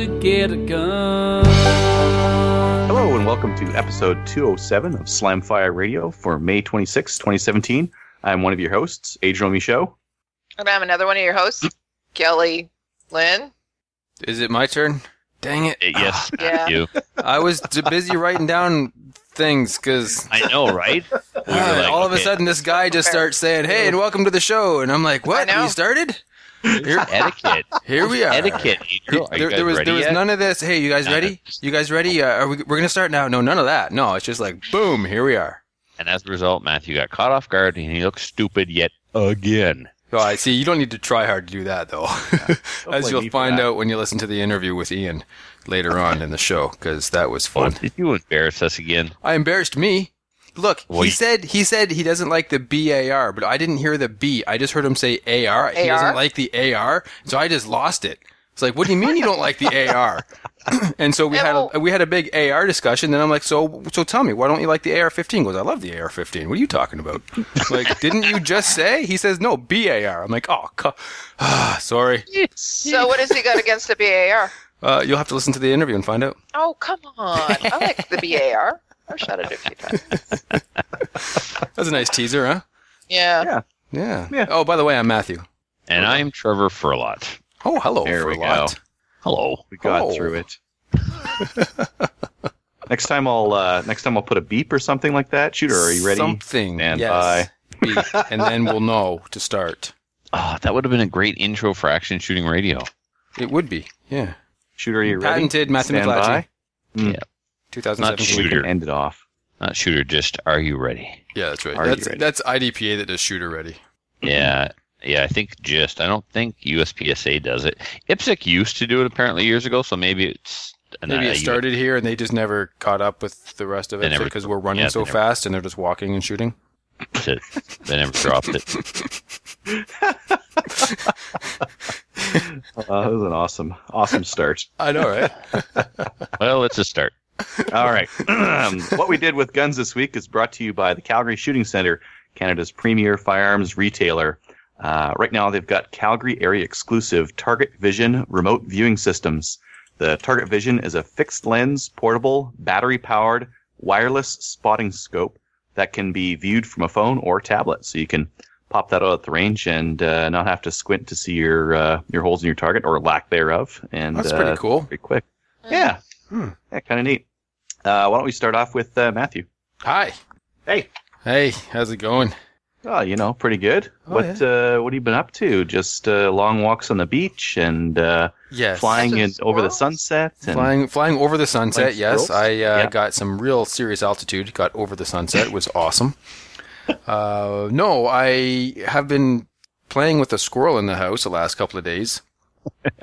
To get a gun. Hello and welcome to episode 207 of Slamfire Radio for May 26, 2017. I'm one of your hosts, Adrian Michaud. And I'm another one of your hosts, Kelly Lynn. Is it my turn? Dang it. Uh, Yes, Yeah. you. I was too busy writing down things because I know, right? We were like, all of a sudden this guy just starts saying, "Hey, and welcome to the show," and I'm like, "What? I know. Started? Here, etiquette. here we are." Etiquette. There, there was there was yet? none of this. Hey, you guys ready? You guys ready? Uh, are we, we're gonna start now? No, none of that. No, it's just like boom, here we are. And as a result, Matthew got caught off guard, and he looked stupid yet again. Oh, I see. You don't need to try hard to do that, though, Don't as you'll find out when you listen to the interview with Ian later on in the show, because that was Oh, fun. did you embarrass us again? I embarrassed me. Look, Well, he you- said he said he doesn't like the BAR, but I didn't hear the B. I just heard him say AR. He doesn't like the AR, so I just lost it. It's like, what do you mean you don't like the AR? and so we had a, we had a big AR discussion. Then I'm like, so so tell me, why don't you like the AR-15? He Goes, I love the AR-15. What are you talking about? like, didn't you just say? He says no BAR. I'm like, oh, co- ah, sorry. So what has he got against the BAR? Uh, you'll have to listen to the interview and find out. Oh, come on. I like the BAR. I've shot it a few times. That's a nice teaser, huh? Yeah. Yeah. Yeah. Yeah. Oh, by the way, I'm Matthew. And I'm Trevor Furlot. Oh, hello. There we Furlot. go. Hello. We got Oh. through it. next time I'll uh, next time I'll put a beep or something like that. Shooter, are you ready? Something. Stand yes. by. Beep. and then we'll know to start. Oh, that would have been a great intro for action shooting radio. It would be. Yeah. Shooter, are you ready? Patented Matthew Stand McClatchy. by. Mm. Yeah. 2017. We Shooter. can end it off. Not shooter, just are you ready? Yeah, that's right. Are you That's, ready? that's IDPA that does shooter ready. Yeah. Yeah, I think just. I don't think USPSA does it. IPSC used to do it apparently years ago, so maybe it's. Maybe it started here and they just never caught up with the rest of They it never- because we're running yeah, so they never- fast and they're just walking and shooting. They never dropped it. Uh, that was an awesome, awesome start. I know, right? Well, it's a start. All right. What we did with guns this week is brought to you by the Calgary Shooting Center, Canada's premier firearms retailer. Uh, right now, they've got Calgary area exclusive Target Vision remote viewing systems. The Target Vision is a fixed lens, portable, battery powered, wireless spotting scope that can be viewed from a phone or tablet. So you can pop that out at the range and uh, not have to squint to see your uh, your holes in your target or lack thereof. And That's uh, pretty cool. Pretty quick. Yeah. Hmm. Yeah, kind of neat. Uh, why don't we start off with uh, Matthew? Hi. Hey. Hey, how's it going? Oh, you know, pretty good. Oh, what uh, what have you been up to? Just uh, long walks on the beach and uh, Yes. flying in over the sunset. And, Flying, flying over the sunset. Yes, squirrels? I uh, Yeah. got some real serious altitude. Got over the sunset. It was awesome. uh, no, I have been playing with a squirrel in the house the last couple of days.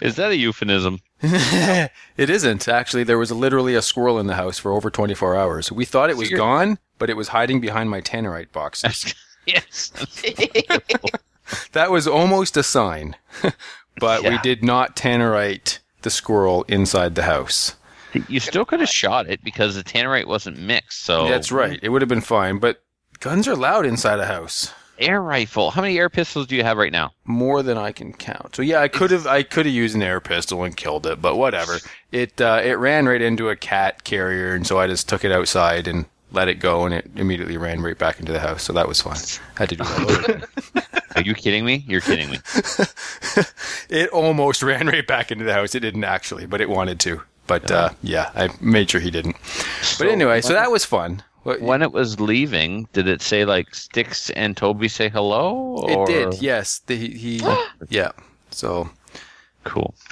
Is that a euphemism? It isn't actually. There was literally a squirrel in the house for over 24 hours. We thought it was you're- gone, but it was hiding behind my tannerite box. yes. that was almost a sign, but we did not tannerite the squirrel inside the house. You still could have shot it because the tannerite wasn't mixed. So That's right. It would have been fine, but guns are loud inside a house. Air rifle. How many air pistols do you have right now? more than I can count. So yeah, I could have I could have used an air pistol and killed it, but whatever. It uh, it ran right into a cat carrier, and so I just took it outside and let it go, and it immediately ran right back into the house. So that was fun. had to do that. Are you kidding me? You're kidding me. it almost ran right back into the house. It didn't actually, but it wanted to. But uh, yeah, I made sure he didn't. But anyway, so that was fun. When it was leaving, did it say like Sticks and Toby say hello? it did, yes. The, he, he yeah. So Cool.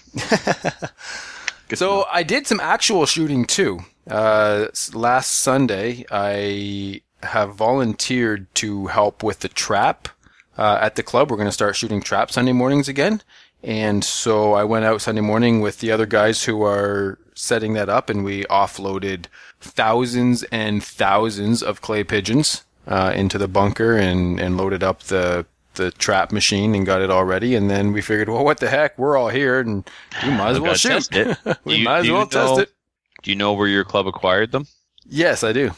So I did some actual shooting too. Uh, last Sunday, I have volunteered to help with the trap uh, at the club. We're going to start shooting trap Sunday mornings again. And so I went out Sunday morning with the other guys who are setting that up, and we offloaded thousands and thousands of clay pigeons uh, into the bunker and, and loaded up the the trap machine and got it all ready. And then we figured, well, what the heck? We're all here, and we might as well shoot. it. we you- might as well test it. Do you know where your club acquired them? Yes, I do.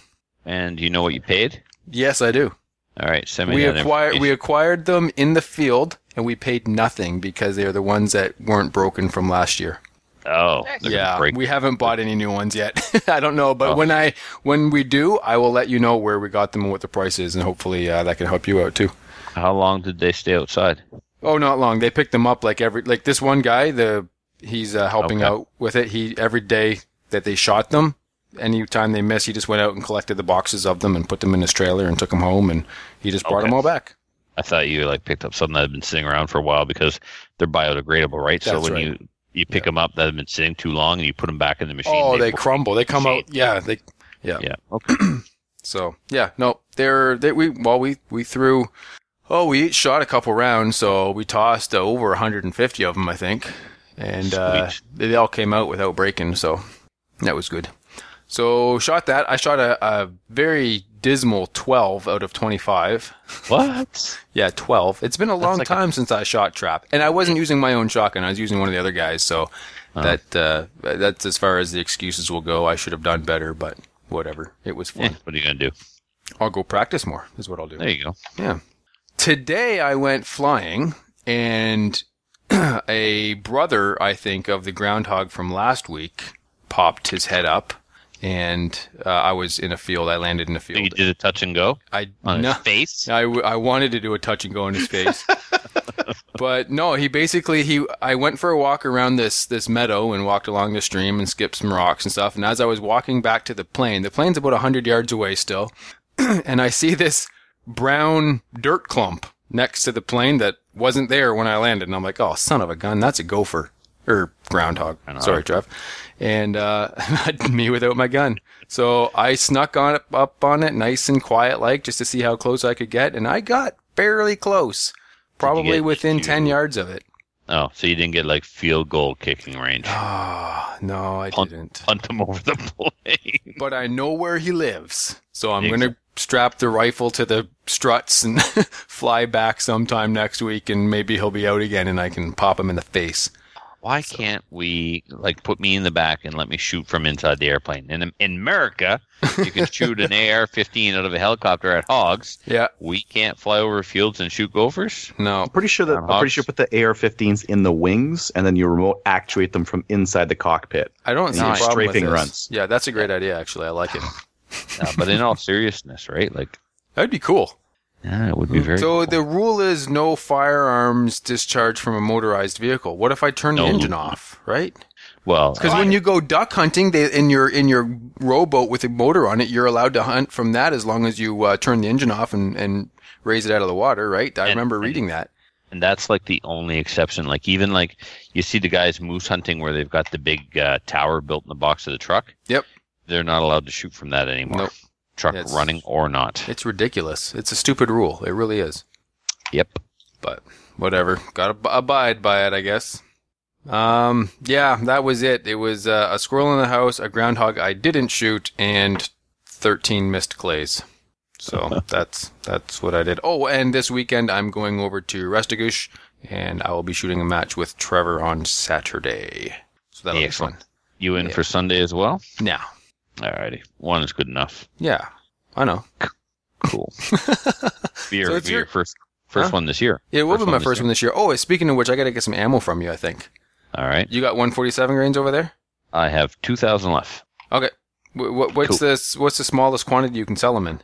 And do you know what you paid? Yes, I do. All right, send me we that acquired we acquired them in the field, and we paid nothing because they are the ones that weren't broken from last year. Oh, Nice. they're gonna Yeah, break. we haven't bought any new ones yet. I don't know, but Oh. when I when we do, I will let you know where we got them and what the price is, and hopefully uh, that can help you out too. How long did they stay outside? Oh, not long. They picked them up like every like this one guy. The he's uh, helping Okay. out with it. He every day that they shot them, any time they miss, he just went out and collected the boxes of them and put them in his trailer and took them home, and he just brought Okay. them all back. I thought you like picked up something that had been sitting around for a while because they're biodegradable, right? so when right. you you pick them up that have been sitting too long and you put them back in the machine. Oh, they break. crumble. They come out. Yeah, they. Yeah. Yeah. Okay. So yeah, no, they're they we well we we threw. Oh, we each shot a couple rounds, so we tossed uh, over 150 of them, I think, and uh, they all came out without breaking, so that was good. So shot that. I shot a, a very dismal 12 out of 25. what? Yeah, 12. It's been a long like a- time since I shot trap, and I wasn't using my own shotgun. I was using one of the other guys, so that uh, that's as far as the excuses will go. I should have done better, but whatever. It was fun. What are you gonna do? I'll go practice more. Is what I'll do. There you go. Yeah. Today I went flying and a brother, I think, of the groundhog from last week popped his head up and uh, I was in a field. I landed in a So you field. did a touch and go I on no, his face. I, I wanted to do a touch and go in his face. but no, he basically he I went for a walk around this this meadow and walked along the stream and skipped some rocks and stuff. And as I was walking back to the plane, the plane's about 100 yards away still. and I see this brown dirt clump next to the plane that wasn't there when I landed. And I'm like, "Oh, son of a gun, that's a gopher or groundhog." Groundhog. Sorry, Trev. And uh me without my gun. So I snuck on it, up on it, nice and quiet like, just to see how close I could get, and I got fairly close, probably within to- ten yards of it. Oh, so you didn't get like field goal kicking range. Ah, no, I Punt, didn't. punt him over the plane. But I know where he lives, so I'm Exactly. gonna strap the rifle to the struts and fly back sometime next week, and maybe he'll be out again, and I can pop him in the face. Why can't we like put me in the back and let me shoot from inside the airplane? In in America, you can shoot an AR-15 out of a helicopter at hogs. Yeah, We can't fly over fields and shoot gophers. no, I'm pretty sure that I'm pretty sure put the AR-15s in the wings, and then you remote actuate them from inside the cockpit. I don't see a Nice. problem with Strafing this. runs. Yeah, that's a great idea. Actually, I like it. But in all seriousness, right? Like, That'd be cool. Yeah, it would be very. So cool. the rule is no firearms discharged from a motorized vehicle. What if I turn the engine off? Right? well, Because when you go duck hunting, they, in your in your rowboat with a motor on it, you're allowed to hunt from that as long as you uh, turn the engine off and, and raise it out of the water. Right? I And- remember and- reading that. and that's like the only exception. Like even like you see the guys moose hunting where they've got the big uh, tower built in the box of the truck. Yep. They're not allowed to shoot from that anymore. Nope. Truck It's- running or not. It's ridiculous. It's a stupid rule. It really is. Yep. But whatever. Got to ab- abide by it, I guess. Um, yeah, that was it. It was uh, a squirrel in the house, a groundhog I didn't shoot, and 13 missed clays. So that's that's what I did. Oh, and this weekend I'm going over to Restigouche, and I will be shooting a match with Trevor on Saturday. So that'll be fun. You in Yeah. for Sunday as well? Yeah, Alrighty. One is good enough. yeah, I know. Cool. be your, So it's be your your- first first Huh? one this year. Yeah, it will First be my first year. one this year. Oh, speaking of which, I got to get some ammo from you. I think All right. you got 147 grains over there. I have two thousand left. Okay. Wh- wh- what's Cool. this? What's the smallest quantity you can sell them in?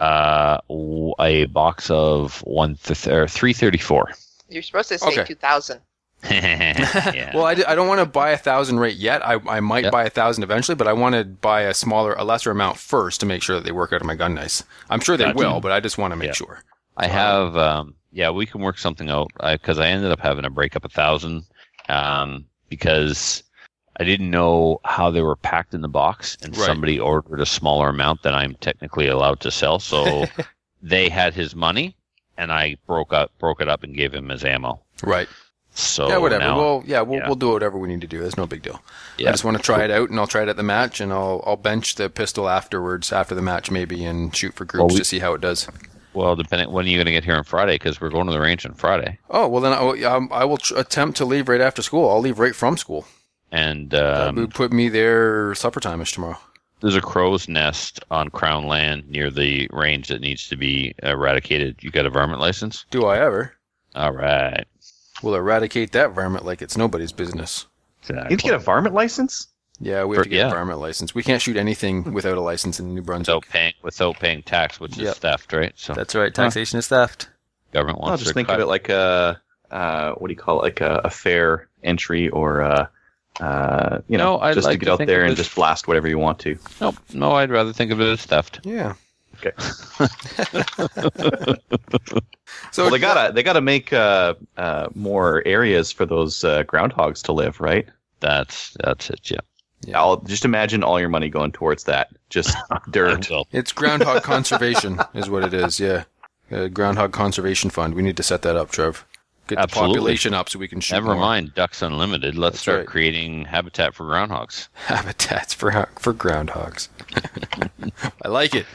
Uh, w- a box of one th- or three thirty four. You're supposed to say Okay. 2,000. Yeah. Well, I, d- I don't want to buy a thousand rate yet. I, I might Yep. buy a thousand eventually, but I want to buy a smaller, a lesser amount first to make sure that they work out of my gun nice. I'm sure they Gotcha. will, but I just want to make Yeah. sure. I have, um, yeah, we can work something out because I, ended up having to break up a thousand um, because I didn't know how they were packed in the box, and Right. somebody ordered a smaller amount than I'm technically allowed to sell. So they had his money, and I broke up broke it up and gave him his ammo. Right. So yeah, whatever. now- Well, yeah, we'll yeah. we'll do whatever we need to do. There's no big deal. Yeah. I just want to try it out, and I'll try it at the match, and I'll I'll bench the pistol afterwards after the match maybe, and shoot for groups Well, we- to see how it does. well, depending when are you going to get here on Friday? Because we're going to the range on Friday, Oh well, then I, um, I will tr- attempt to leave right after school. I'll leave right from school. and That um, would put me there supper time-ish tomorrow. there's a crow's nest on Crown Land near the range that needs to be eradicated. You got a varmint license? Do I ever? All right. We'll eradicate that varmint like it's nobody's business. You need to get a varmint license? Yeah, we For- have to get yeah. a varmint license. We can't shoot anything without a license in New Brunswick. without paying without paying tax, which Yep. is theft, right? So That's right. Taxation is theft. government I'll wants just think cut. of it like a uh, what do you call it? Like a, a fair entry or a, uh, you know, No, I'd just like to get to out there and just blast whatever you want to. no, no, I'd rather think of it as theft. Yeah. Okay. So well, they gotta they gotta make uh, uh, more areas for those uh, groundhogs to live, right? That's that's it. Yeah. Yeah. I'll just imagine all your money going towards that. Just dirt. It's groundhog conservation, is what it is. Yeah, uh, groundhog conservation fund. We need to set that up, Trev. Get Absolutely. the population up so we can shoot never more. mind Ducks Unlimited. Let's That's start right. creating habitat for groundhogs. habitats for for groundhogs. I like it.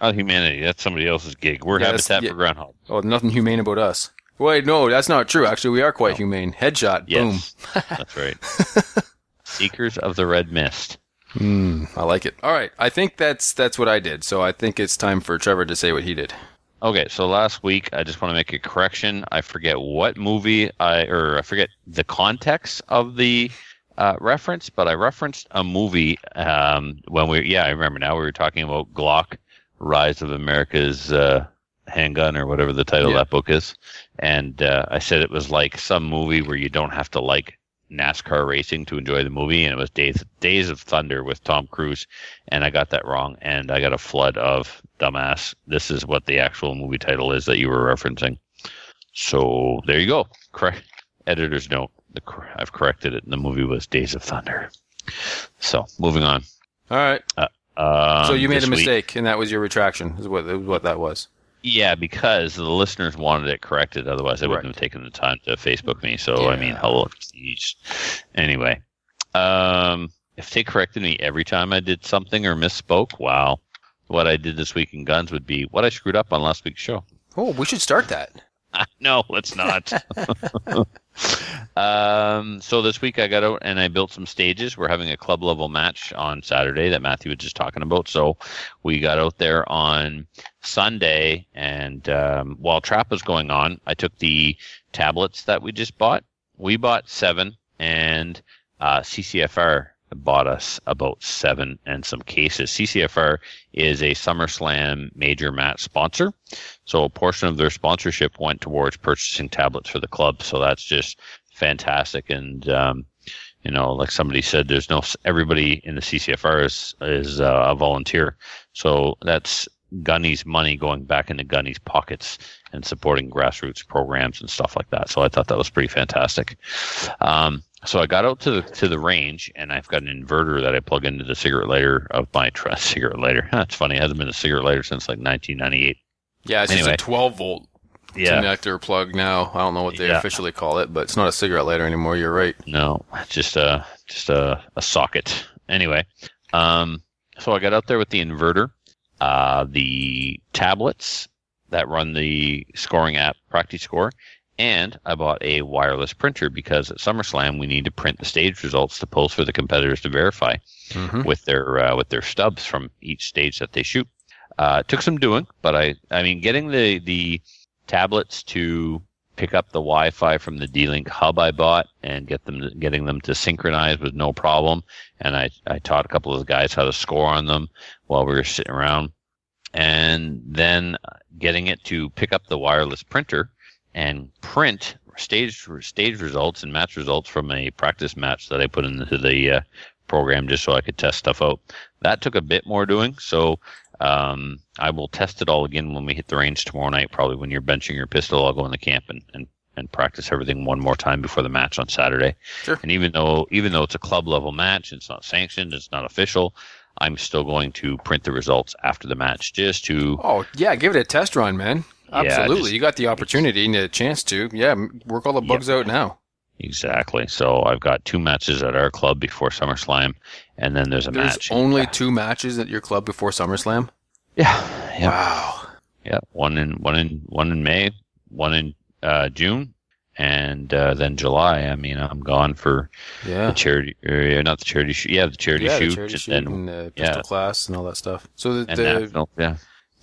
Oh, humanity. That's somebody else's gig. We're Yeah, habitat yeah. for groundhog. Oh, nothing humane about us. Wait, no, that's not true. Actually, we are quite humane. Headshot. Yes, that's right. Seekers of the red mist. Boom. Mm, I like it. All right, I think that's that's what I did. So I think it's time for Trevor to say what he did. Okay, so last week I just want to make a correction. I forget what movie I or I forget the context of the uh, reference, but I referenced a movie um, when we yeah I remember now we were talking about Glock, Rise of America's uh, Handgun or whatever the title Yeah. of that book is, and uh, I said it was like some movie where you don't have to like NASCAR racing to enjoy the movie, and it was Days Days of Thunder with Tom Cruise, and I got that wrong, and I got a flood of dumbass. This is what the actual movie title is that you were referencing. So there you go. Correct. Editor's note. The, I've corrected it. The movie was Days of Thunder. So moving on. All right. Um, so you made a week- mistake, and that was your retraction. Is what is what that was. Yeah, because the listeners wanted it corrected. Otherwise, they wouldn't have taken the time to Facebook me. So I mean, Yeah. hello. Jeez. Anyway, um, if they corrected me every time I did something or misspoke, wow. What I did this week in guns would be what I screwed up on last week's show. Oh, we should start that. no, let's not. um, so this week I got out and I built some stages. We're having a club level match on Saturday that Matthew was just talking about. So we got out there on Sunday, and um, while trap was going on, I took the tablets that we just bought. We bought seven, and uh, CCFR bought us about seven and some cases. CCFR is a SummerSlam major match sponsor. So a portion of their sponsorship went towards purchasing tablets for the club. So that's just fantastic. And, um, you know, like somebody said, there's no, everybody in the CCFR is, is uh, a volunteer. So that's Gunny's money going back into Gunny's pockets and supporting grassroots programs and stuff like that. So I thought that was pretty fantastic. Um, so I got out to the to the range, and I've got an inverter that I plug into the cigarette lighter of my tr- cigarette lighter. That's funny; it hasn't been a cigarette lighter since like 1998. Yeah, it's Anyway. just a 12 volt Yeah, connector plug now. I don't know what they Yeah. officially call it, but it's not a cigarette lighter anymore. You're right. no, just a just a, a socket. Anyway, um, so I got out there with the inverter, uh, the tablets that run the scoring app PractiScore, and I bought a wireless printer because at SummerSlam we need to print the stage results to post for the competitors to verify. Mhm. with their uh, with their stubs from each stage that they shoot. Uh, it took some doing, but I I mean getting the the tablets to pick up the Wi-Fi from the D-Link hub I bought and get them getting them to synchronize was no problem. And I I taught a couple of the guys how to score on them while we were sitting around, and then getting it to pick up the wireless printer and print stage stage results and match results from a practice match that I put into the uh, program just so I could test stuff out. That took a bit more doing, so um, I will test it all again when we hit the range tomorrow night. Probably when you're benching your pistol, I'll go in the camp and, and, and practice everything one more time before the match on Saturday. Sure. And even though even though it's a club level match, it's not sanctioned, it's not official. I'm still going to print the results after the match just to Oh, yeah, give it a test run, man. Yeah, Absolutely. just- you got the opportunity and the chance to. Yeah, work all the bugs out now. Exactly. So I've got two matches at our club before SummerSlam, and then there's a There's match. only two matches at your club before SummerSlam. yeah, yeah, Wow. yeah. One in one in one in May, one in uh, June, and uh, then July. I mean, I'm gone for Yeah. the charity, or not the charity shoot. Yeah, the charity yeah, shoot, the charity and shoot then and uh, pistol yeah. class and all that stuff. So the and the, national. Yeah,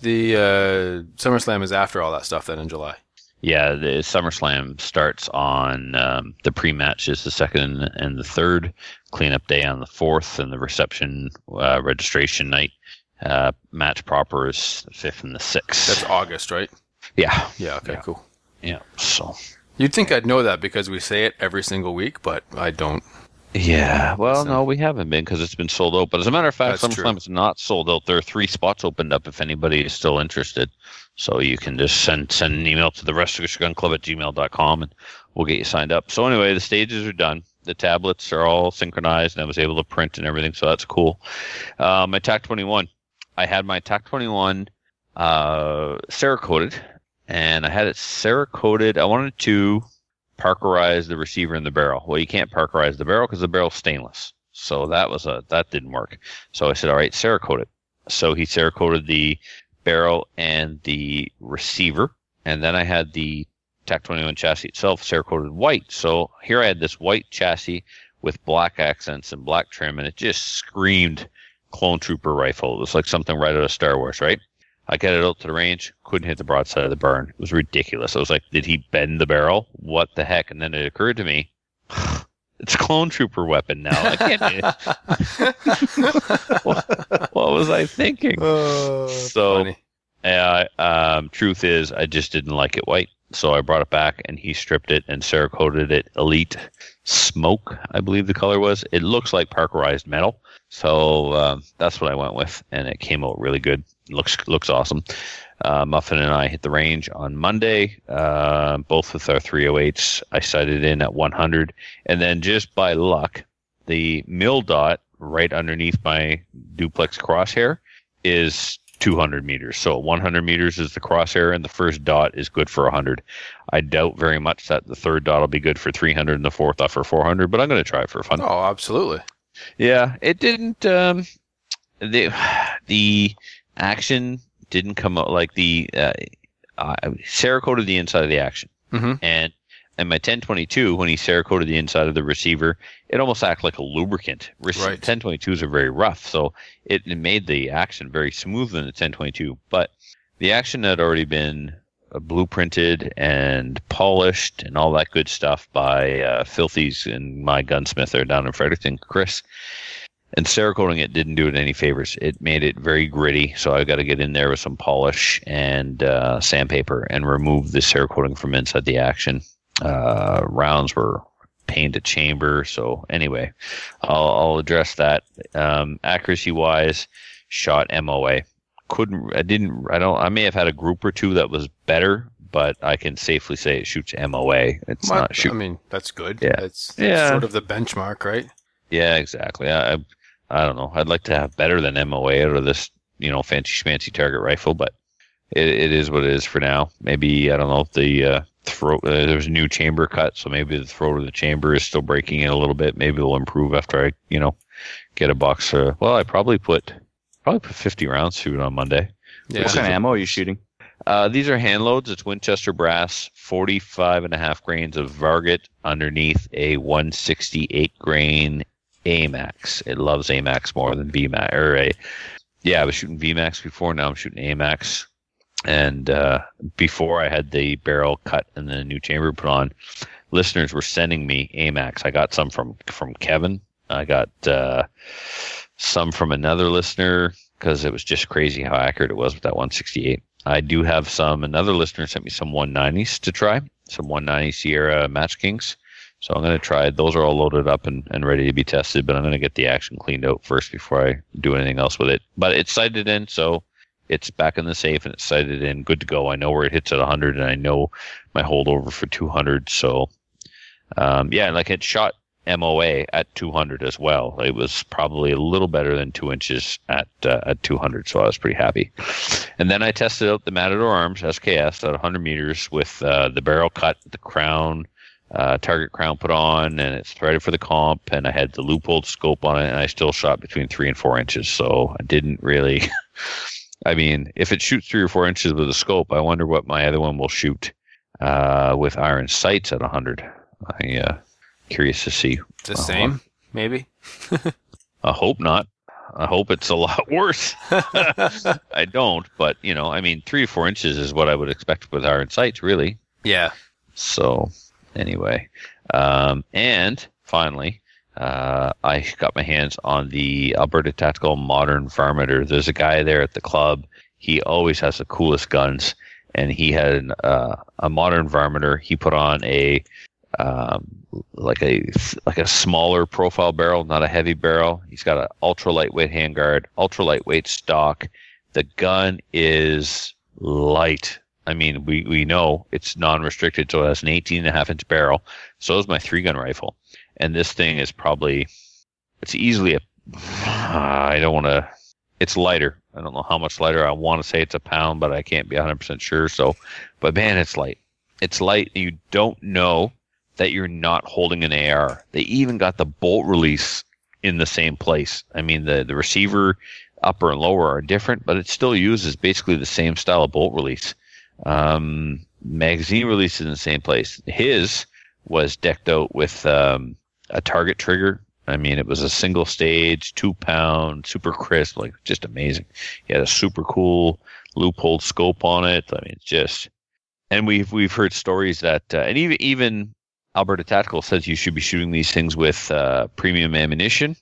the uh, SummerSlam is after all that stuff then in July. yeah. The SummerSlam starts on um, the pre-match is the second and the third, cleanup day on the fourth, and the reception uh, registration night. Uh, match proper is the fifth and the sixth. That's August, right? yeah, Yeah. Okay. Yeah. Cool. yeah. So You'd think I'd know that because we say it every single week, but I don't. Yeah, well, So- no, we haven't been because it's been sold out. But as a matter of fact, That's. SummerSlam is not sold out. There are three spots opened up if anybody is still interested. So you can just send send an email to the Gun Club at gmail.com and we'll get you signed up. So anyway, the stages are done. The tablets are all synchronized and I was able to print and everything. So that's cool. Uh, my TAC 21. I had my TAC 21 uh, Cerakoted and I had it Cerakoted. I wanted to parkerize the receiver in the barrel. Well, you can't parkerize the barrel because the barrel's stainless. So that was a that didn't work. So I said, all right, Cerakote it. So he Cerakoted the barrel and the receiver, and then I had the TAC 21 chassis itself Cerakoted white. So here I had this white chassis with black accents and black trim, and it just screamed clone trooper rifle. It was like something right out of Star Wars, right? I got it out to the range, couldn't hit the broadside of the barn. It was ridiculous. I was like, did he bend the barrel? What the heck? And then it occurred to me, it's a clone trooper weapon now. I can't. what, what was I thinking? Oh, So-. Uh, um, truth is, I just didn't like it white. So I brought it back and he stripped it and Cerakoted it Elite Smoke, I believe the color was. It looks like parkerized metal. So um, that's what I went with, and it came out really good. Looks looks awesome. Uh, Muffin and I hit the range on Monday, uh, both with our 308s. I sighted in at 100, and then just by luck, the mill dot right underneath my duplex crosshair is 200 meters. So 100 meters is the crosshair, and the first dot is good for 100. I doubt very much that the third dot will be good for 300 and the fourth dot for 400, but I'm going to try it for fun. Oh, absolutely. Yeah, it didn't. Um, the the action didn't come out like the uh, uh, Cerakoted the inside of the action, Mhm. and and my 1022 when he Cerakoted the inside of the receiver, it almost acted like a lubricant. Rec- Right. 1022s are very rough, so it, it made the action very smooth in the 1022. But the action had already been blueprinted and polished and all that good stuff by uh, Filthies and my gunsmith there down in Fredericton, Chris. And Cerakoting it didn't do it any favors. It made it very gritty, so I've got to get in there with some polish and uh, sandpaper and remove the Cerakoting from inside the action. Uh, rounds were painted chamber, so anyway, I'll, I'll address that. Um, accuracy wise, shot MOA. Couldn't I didn't I don't I may have had a group or two that was better, but I can safely say it shoots MOA. It's Well, not shoot. I mean, that's good. Yeah. it's that's Yeah. sort of the benchmark, right? Yeah, exactly. I, I I don't know. I'd like to have better than MOA out of this, you know, fancy schmancy target rifle, but it, it is what it is for now. Maybe I don't know if the uh, throat uh, there's a new chamber cut, so maybe the throat of the chamber is still breaking in a little bit. Maybe it'll improve after I, you know, get a box. Uh, well, I probably put probably put 50 rounds through it on Monday. Yeah. What kind of ammo are you shooting? Uh, these are hand loads. It's Winchester brass, 45 and a half grains of Varget underneath a 168 grain AMAX. It loves AMAX more than VMAX. Or a, yeah, I was shooting VMAX before. Now I'm shooting AMAX. And uh, before I had the barrel cut and the new chamber put on, listeners were sending me AMAX. I got some from from Kevin. I got uh, some from another listener because it was just crazy how accurate it was with that 168. I do have some. Another listener sent me some 190s to try, some 190 Sierra Match Kings. So I'm going to try. Those are all loaded up and, and ready to be tested, but I'm going to get the action cleaned out first before I do anything else with it. But it's sighted in, so it's back in the safe and it's sighted in, good to go. I know where it hits at 100, and I know my holdover for 200. So, um, yeah, like it shot MOA at 200 as well. It was probably a little better than two inches at uh, at 200, so I was pretty happy. And then I tested out the Matador Arms SKS at 100 meters with uh, the barrel cut, the crown, uh, target crown put on, and it's threaded for the comp. And I had the Leupold scope on it, and I still shot between three and four inches. So I didn't really. I mean, if it shoots three or four inches with a scope, I wonder what my other one will shoot uh, with iron sights at 100. I uh, curious to see. The Uh-huh. same, maybe. I hope not. I hope it's a lot worse. I don't, but you know, I mean, three to four inches is what I would expect with iron sights, really. Yeah. So, anyway, um, and finally, uh, I got my hands on the Alberta Tactical Modern Varminter. There's a guy there at the club. He always has the coolest guns, and he had an, uh, a modern varminter. He put on a um, like a like a smaller profile barrel, not a heavy barrel. He's got an ultra lightweight handguard, ultra lightweight stock. The gun is light. I mean, we, we know it's non-restricted, so it has an 18 and a half inch barrel. So is my three gun rifle, and this thing is probably it's easily a. I don't want to. It's lighter. I don't know how much lighter. I want to say it's a pound, but I can't be 100 percent sure. So, but man, it's light. It's light. You don't know that you're not holding an AR. They even got the bolt release in the same place. I mean, the the receiver upper and lower are different, but it still uses basically the same style of bolt release. Um, magazine release is in the same place. His was decked out with um, a target trigger. I mean, it was a single stage, two pound, super crisp, like just amazing. He had a super cool Leupold scope on it. I mean, just, and we've we've heard stories that, uh, and even even Alberta Tactical says you should be shooting these things with uh, premium ammunition.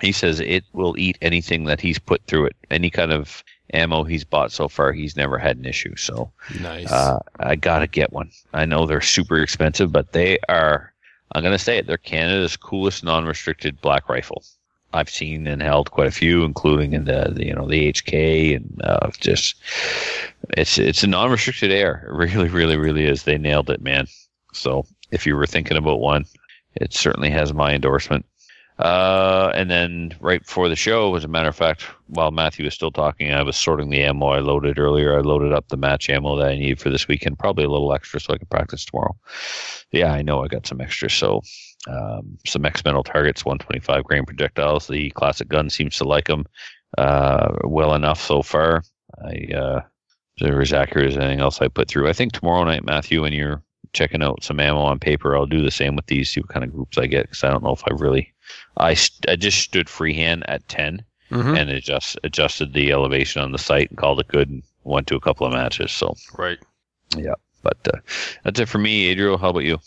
He says it will eat anything that he's put through it. Any kind of ammo he's bought so far, he's never had an issue. So Nice. uh, I gotta get one. I know they're super expensive, but they are. I'm gonna say it. They're Canada's coolest non-restricted black rifle. I've seen and held quite a few, including in the, the you know the HK and uh, just it's it's a non-restricted AR. It really, really, really is. They nailed it, man. So if you were thinking about one, it certainly has my endorsement. Uh, and then right before the show, as a matter of fact, while Matthew was still talking, I was sorting the ammo I loaded earlier. I loaded up the match ammo that I need for this weekend, probably a little extra so I can practice tomorrow. Yeah, I know I got some extra. So um, some X Metal targets, 125 grain projectiles. The classic gun seems to like them uh, well enough so far. I uh, they're as accurate as anything else I put through. I think tomorrow night, Matthew, when you're checking out some ammo on paper, I'll do the same with these. See what kind of groups I get because I don't know if I really. I st- I just stood freehand at 10 Mhm. and adjust adjusted the elevation on the site and called it good and went to a couple of matches. So, Right. Yeah. But uh, that's it for me, Adriel. How about you?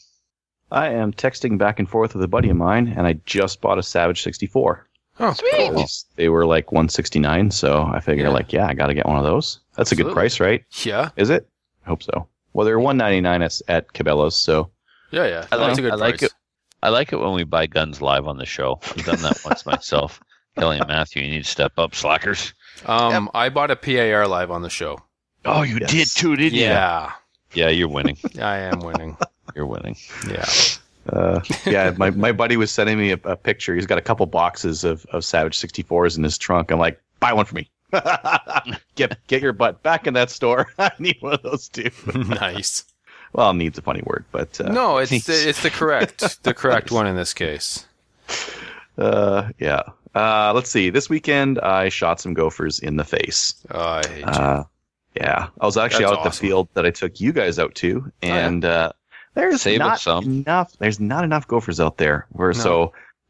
I am texting back and forth with a buddy of mine, and I just bought a Savage 64. Oh, Sweet. cool. They were like 169, so I figure Yeah. like, yeah, I got to get one of those. That's a good price, right? Yeah. Is it? I hope so. Well, they're 199 at, at Cabela's, so Yeah, yeah. I That's like- a good I like it. I like it when we buy guns live on the show. I've done that once myself. Kelly and Matthew, you need to step up, slackers. Um, I bought a PAR live on the show. Oh, you Yes. did too, didn't Yeah. you? Yeah. Yeah, you're winning. I am winning. You're winning. Yeah. uh, yeah, my, my buddy was sending me a, a picture. He's got a couple boxes of, of Savage 64s in his trunk. I'm like, buy one for me. get get your butt back in that store. I need one of those too. nice. Well, needs a funny word, but uh, No, it's the, it's the correct the correct one in this case. uh, yeah. Uh, let's see. This weekend, I shot some gophers in the face. Oh, I hate you. Uh, yeah, I was actually That's out at the field that I took you guys out to, yeah. and uh, there's Save not some. enough. There's not enough gophers out there. We're No. so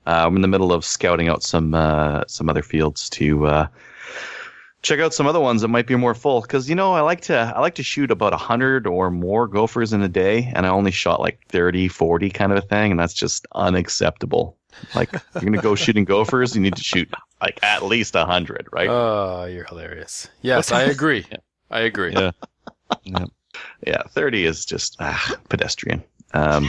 uh, I'm in the middle of scouting out some uh, some other fields to uh, check out some other ones that might be more full. Because you know, I like to I like to shoot about hundred or more gophers in a day, and I only shot like 30, 40 kind of a thing, and that's just unacceptable. Like you're gonna go shooting gophers, you need to shoot like at least hundred, right? Oh, you're hilarious. Yes, I agree. I agree. Yeah. Yeah, 30 is just ah, pedestrian. Um,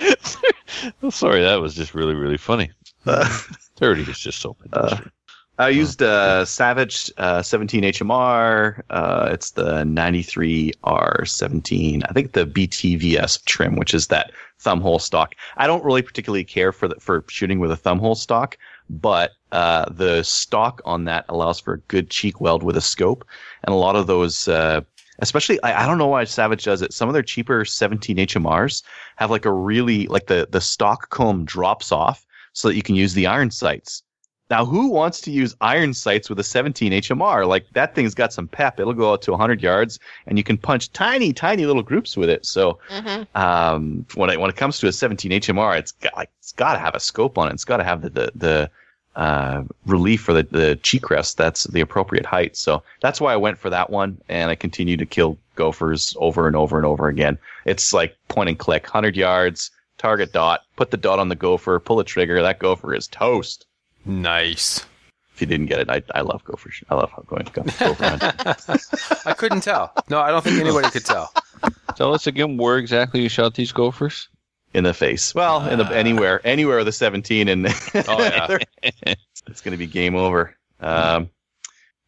sorry, that was just really, really funny. uh, 30 is just so pedestrian. I used uh, Savage uh, 17 HMR. Uh, it's the 93R17. I think the BTVS trim, which is that thumb hole stock. I don't really particularly care for the, for shooting with a thumb hole stock, but uh, the stock on that allows for a good cheek weld with a scope, and a lot of those. Uh, especially, I, I don't know why Savage does it. Some of their cheaper 17 HMRs have like a really like the the stock comb drops off so that you can use the iron sights. Now, who wants to use iron sights with a 17 HMR? Like that thing's got some pep. It'll go out to 100 yards, and you can punch tiny, tiny little groups with it. So, Mhm. um, when it when it comes to a 17 HMR, it's got like it's got to have a scope on it. It's got to have the the, the uh, relief for the the cheek rest. That's the appropriate height. So that's why I went for that one, and I continue to kill gophers over and over and over again. It's like point and click, 100 yards, target dot, put the dot on the gopher, pull the trigger. That gopher is toast. Nice. If you didn't get it, I, I love gopher. I love going go- gopher. I couldn't tell. No, I don't think anybody could tell. Tell us again where exactly you shot these gophers. in the face. Well, in the anywhere, anywhere with a 17, and Oh, yeah. it's going to be game over. Um,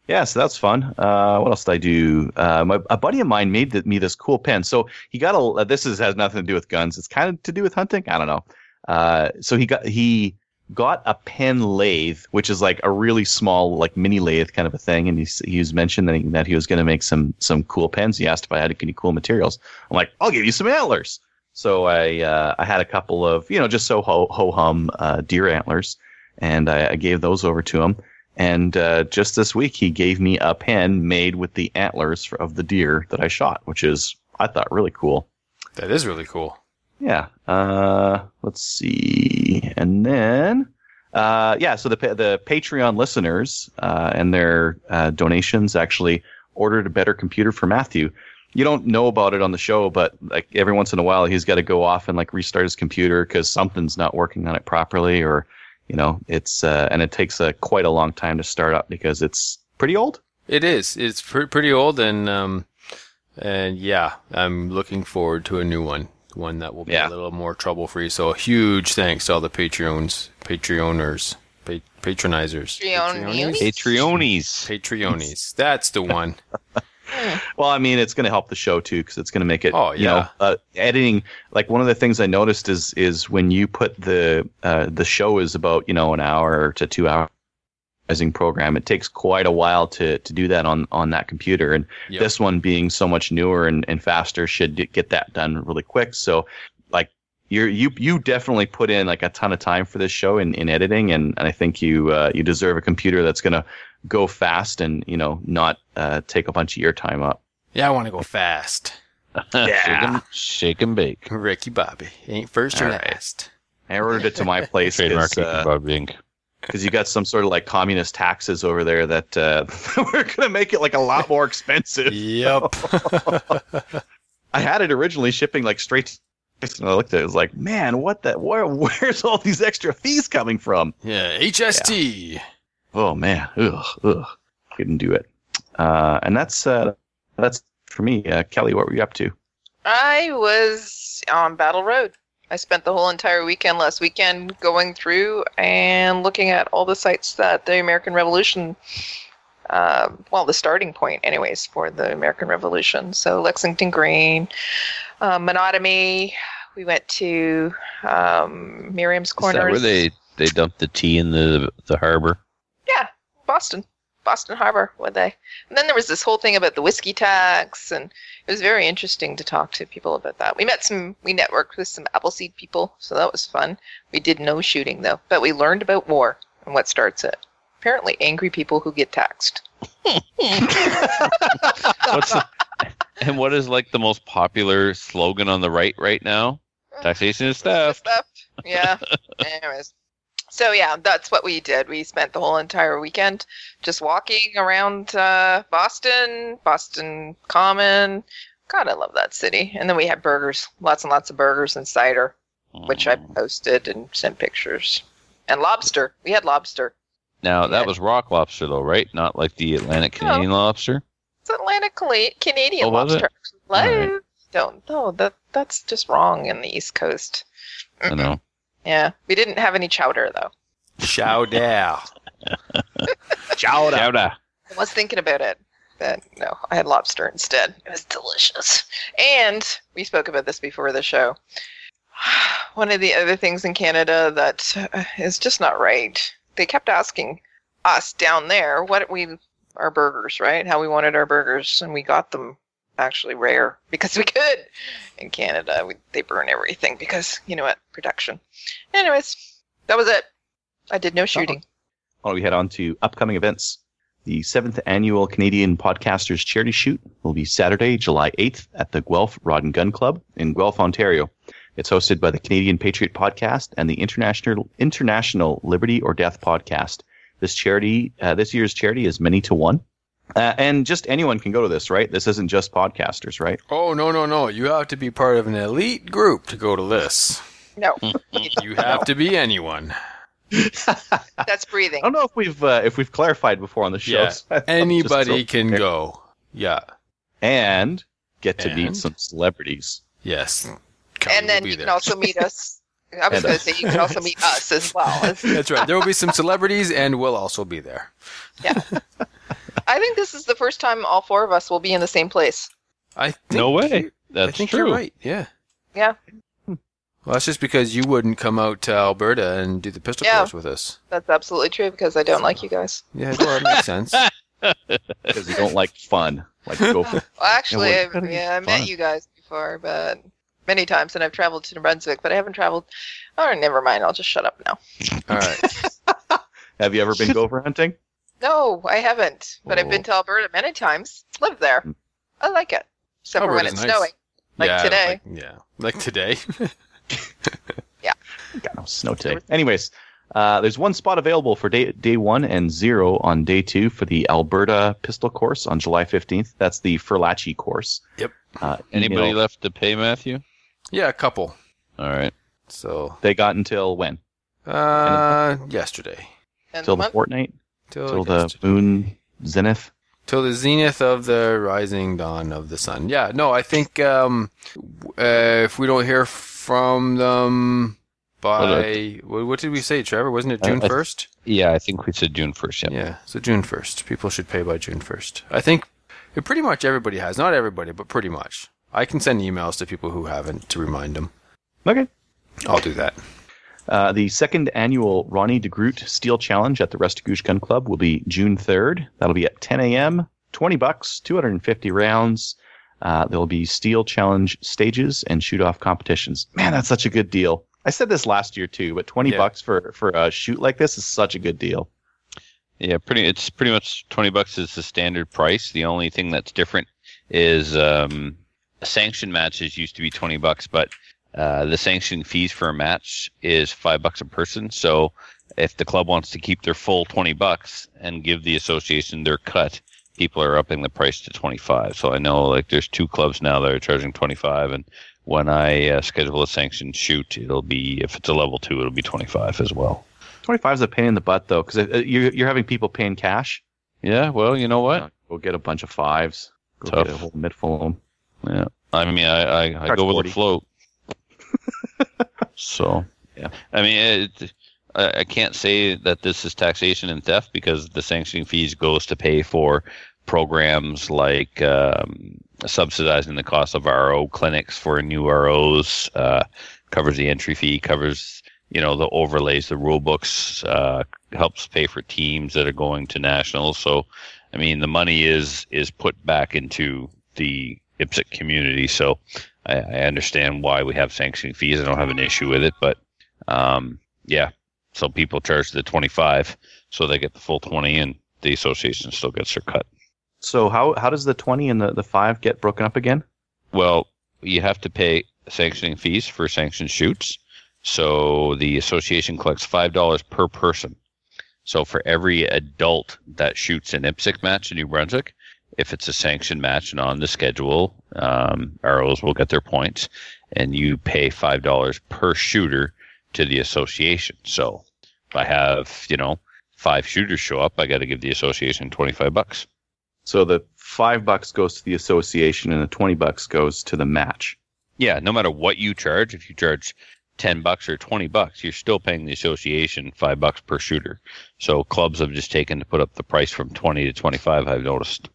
yeah, so that's fun. Uh, what else did I do? Uh, my, a buddy of mine made th- me this cool pen. So he got a. Uh, this is, has nothing to do with guns. It's kind of to do with hunting. I don't know. Uh, so he got he got a pen lathe, which is like a really small, like mini lathe kind of a thing. And he's, he was mentioned that he, that he was going to make some some cool pens. He asked if I had any cool materials. I'm like, I'll give you some antlers. So I uh, I had a couple of you know just so ho ho hum uh, deer antlers, and I, I gave those over to him. And uh, just this week, he gave me a pen made with the antlers of the deer that I shot, which is I thought really cool. That is really cool. Yeah. Uh, let's see. And then, uh, yeah. So the the Patreon listeners uh, and their uh, donations actually ordered a better computer for Matthew. You don't know about it on the show, but like every once in a while, he's got to go off and like restart his computer because something's not working on it properly, or you know, it's uh, and it takes a quite a long time to start up because it's pretty old. It is. It's pre- pretty old, and um, and yeah, I'm looking forward to a new one. One that will be Yeah. a little more trouble free. So a huge thanks to all the Patreons, Patreoners, pa- patronizers, Patreonies? Patreonies. Patreonies. That's the one. Well, I mean, it's going to help the show too because it's going to make it. Oh, You know, yeah. uh, editing. Like one of the things I noticed is is when you put the uh, the show is about you know an hour to two hour editing program. It takes quite a while to to do that on on that computer, and Yep. this one being so much newer and, and faster should get that done really quick. So, like. You're, you you definitely put in like a ton of time for this show in, in editing, and, and I think you uh, you deserve a computer that's gonna go fast and you know not uh, take a bunch of your time up. Yeah, I want to go fast. shake, and, shake and bake. Ricky Bobby ain't first or All right. last. I ordered it to my place Trademark because Bob Inc. you got some sort of like communist taxes over there that uh, we're going to make it like a lot more expensive. Yep. I had it originally shipping like straight. To, and I looked at it, it was like, man, what the? Where, where's all these extra fees coming from? yeah, HST. Oh man, ugh, ugh, couldn't do it. Uh, and that's uh, that's for me. Uh, Kelly, what were you up to? I was on Battle Road. I spent the whole entire weekend last weekend going through and looking at all the sites that the American Revolution, uh, well, the starting point, anyways, for the American Revolution. So Lexington Green, uh, Menotomy. We went to um, Meriam's Corner. Is that where they they dumped the tea in the the harbor? Yeah, Boston. Boston Harbor, would they? And then there was this whole thing about the whiskey tax, and it was very interesting to talk to people about that. We met some, we networked with some Appleseed people, so that was fun. We did no shooting though, but we learned about war and what starts it. Apparently, angry people who get taxed. What's the, and what is like the most popular slogan on the right right now? Taxation is theft. Theft. Yeah. Anyways. So yeah, that's what we did. We spent the whole entire weekend just walking around uh, Boston, Boston Common. God, I love that city. And then we had burgers, lots and lots of burgers and cider, which I Mm. posted and sent pictures. And lobster. We had lobster. Now that was rock lobster though, right? Not like the Atlantic Canadian lobster. It's Atlantic Canadian Oh, lobster. Right. Don't no, that that's just wrong in the East Coast. I know. Yeah, we didn't have any chowder though. Chow down. Chowder. Chowder. I was thinking about it, but no, I had lobster instead. It was delicious. And we spoke about this before the show. One of the other things in Canada that uh, just not right. They kept asking us down there what we our burgers, right? How we wanted our burgers, and we got them actually rare because we could. In Canada, we, they burn everything because you know what, production. Anyways, that was it. I did no shooting. Why don't we head on to upcoming events? The seventh annual Canadian Podcasters Charity Shoot will be Saturday, July 8th at the Guelph Rod and Gun Club in Guelph, Ontario. It's hosted by the Canadian Patriot Podcast and the International International Liberty or Death Podcast. This charity, uh, this year's charity is many to one, uh, and just anyone can go to this, right? This isn't just podcasters, right? Oh no no no! You have to be part of an elite group to go to this. No, You have to be anyone. that's breathing. I don't know if we've uh, if we've clarified before on the show. Yeah, so anybody so- can go. Yeah. and get to meet some celebrities. Yes. Kylie and then will be you can also meet us. I was going to say you can also meet us as well. That's right. There will be some celebrities, and we'll also be there. I think this is the first time all four of us will be in the same place. I think No way. you- That's I think true. you're right. Yeah. Yeah. Well, that's just because you wouldn't come out to Alberta and do the pistol Yeah. course with us. That's absolutely true because I don't like you guys. Yeah, well, that makes sense. because you don't like fun. Like go for Well, actually, Yeah, I, well, yeah, I met you guys before, but many times, and I've traveled to New Brunswick, but I haven't traveled. Oh, never mind. I'll just shut up now. All right. Have you ever been gopher hunting? No, I haven't, but I've been Oh. to Alberta many times. Lived there. I like it, except for when Alberta's it's nice. snowing. Like yeah, today. Like, yeah. Like today. Yeah. Got no snow today. Anyways, uh, there's one spot available for day day one and zero on day two for the Alberta Pistol Course on July 15th. That's the Furlachi course. Yep. Uh, Anybody email- left to pay, Matthew? yeah, a couple. All right. So, They got until when? uh, yesterday. And Till the month- fortnight? Till, Till the moon zenith? till the zenith of the rising dawn of the sun. Yeah, no, I think um, uh, if we don't hear from them by what, what did we say, Trevor? Wasn't it Uh, June first? Yeah, I think we said June first. Yep. Yeah, so June first. People should pay by June first. I think it pretty much everybody has. Not everybody, but pretty much. I can send emails to people who haven't to remind them. Okay. I'll do that. Uh, the second annual Ronnie DeGroot Steel Challenge at the Restigouche Gun Club will be June 3rd. That'll be at 10 a.m. 20 bucks, 250 rounds. Uh, there'll be steel challenge stages and shoot off competitions. Man, that's such a good deal. I said this last year too, but 20 Yeah. bucks for, for a shoot like this is such a good deal. Yeah, pretty. It's pretty much twenty bucks is the standard price. The only thing that's different is um, sanction matches used to be twenty bucks, but uh, the sanction fees for a match is five bucks a person. So if the club wants to keep their full twenty bucks and give the association their cut, people are upping the price to twenty five. So I know like there's two clubs now that are charging twenty five, and when I uh, schedule a sanctioned shoot, it'll be if it's a level two, it'll be twenty five as well. 25 is a pain in the butt though, because uh, you're, you're having people paying cash. Yeah, well, you know what? Go get a bunch of fives. Go Tough. get a whole mid full of them. Yeah, I mean, I I, I go with the float. So Yeah. I mean, it, I, can't say that this is taxation and theft because the sanctioning fees goes to pay for programs like um, subsidizing the cost of RO clinics for new ROs, uh, covers the entry fee, covers you know the overlays, the rule books, uh, helps pay for teams that are going to nationals. So, I mean, the money is is put back into the IPSC community. So, I, I understand why we have sanctioning fees. I don't have an issue with it, but um, yeah. So people charge the twenty five, so they get the full twenty, and the association still gets their cut. So how, how does the 20 and the, the 5 get broken up again? Well, you have to pay sanctioning fees for sanctioned shoots. So the association collects five dollars per person. So for every adult that shoots an IPSC match in New Brunswick, if it's a sanctioned match and on the schedule, um, ROs will get their points, and you pay five dollars per shooter to the association. So if I have, you know, five shooters show up, I got to give the association twenty five bucks. So the 5 bucks goes to the association and the 20 bucks goes to the match. Yeah, no matter what you charge, if you charge ten bucks or twenty bucks, you're still paying the association five bucks per shooter. So clubs have just taken to put up the price from twenty to twenty five. I've noticed.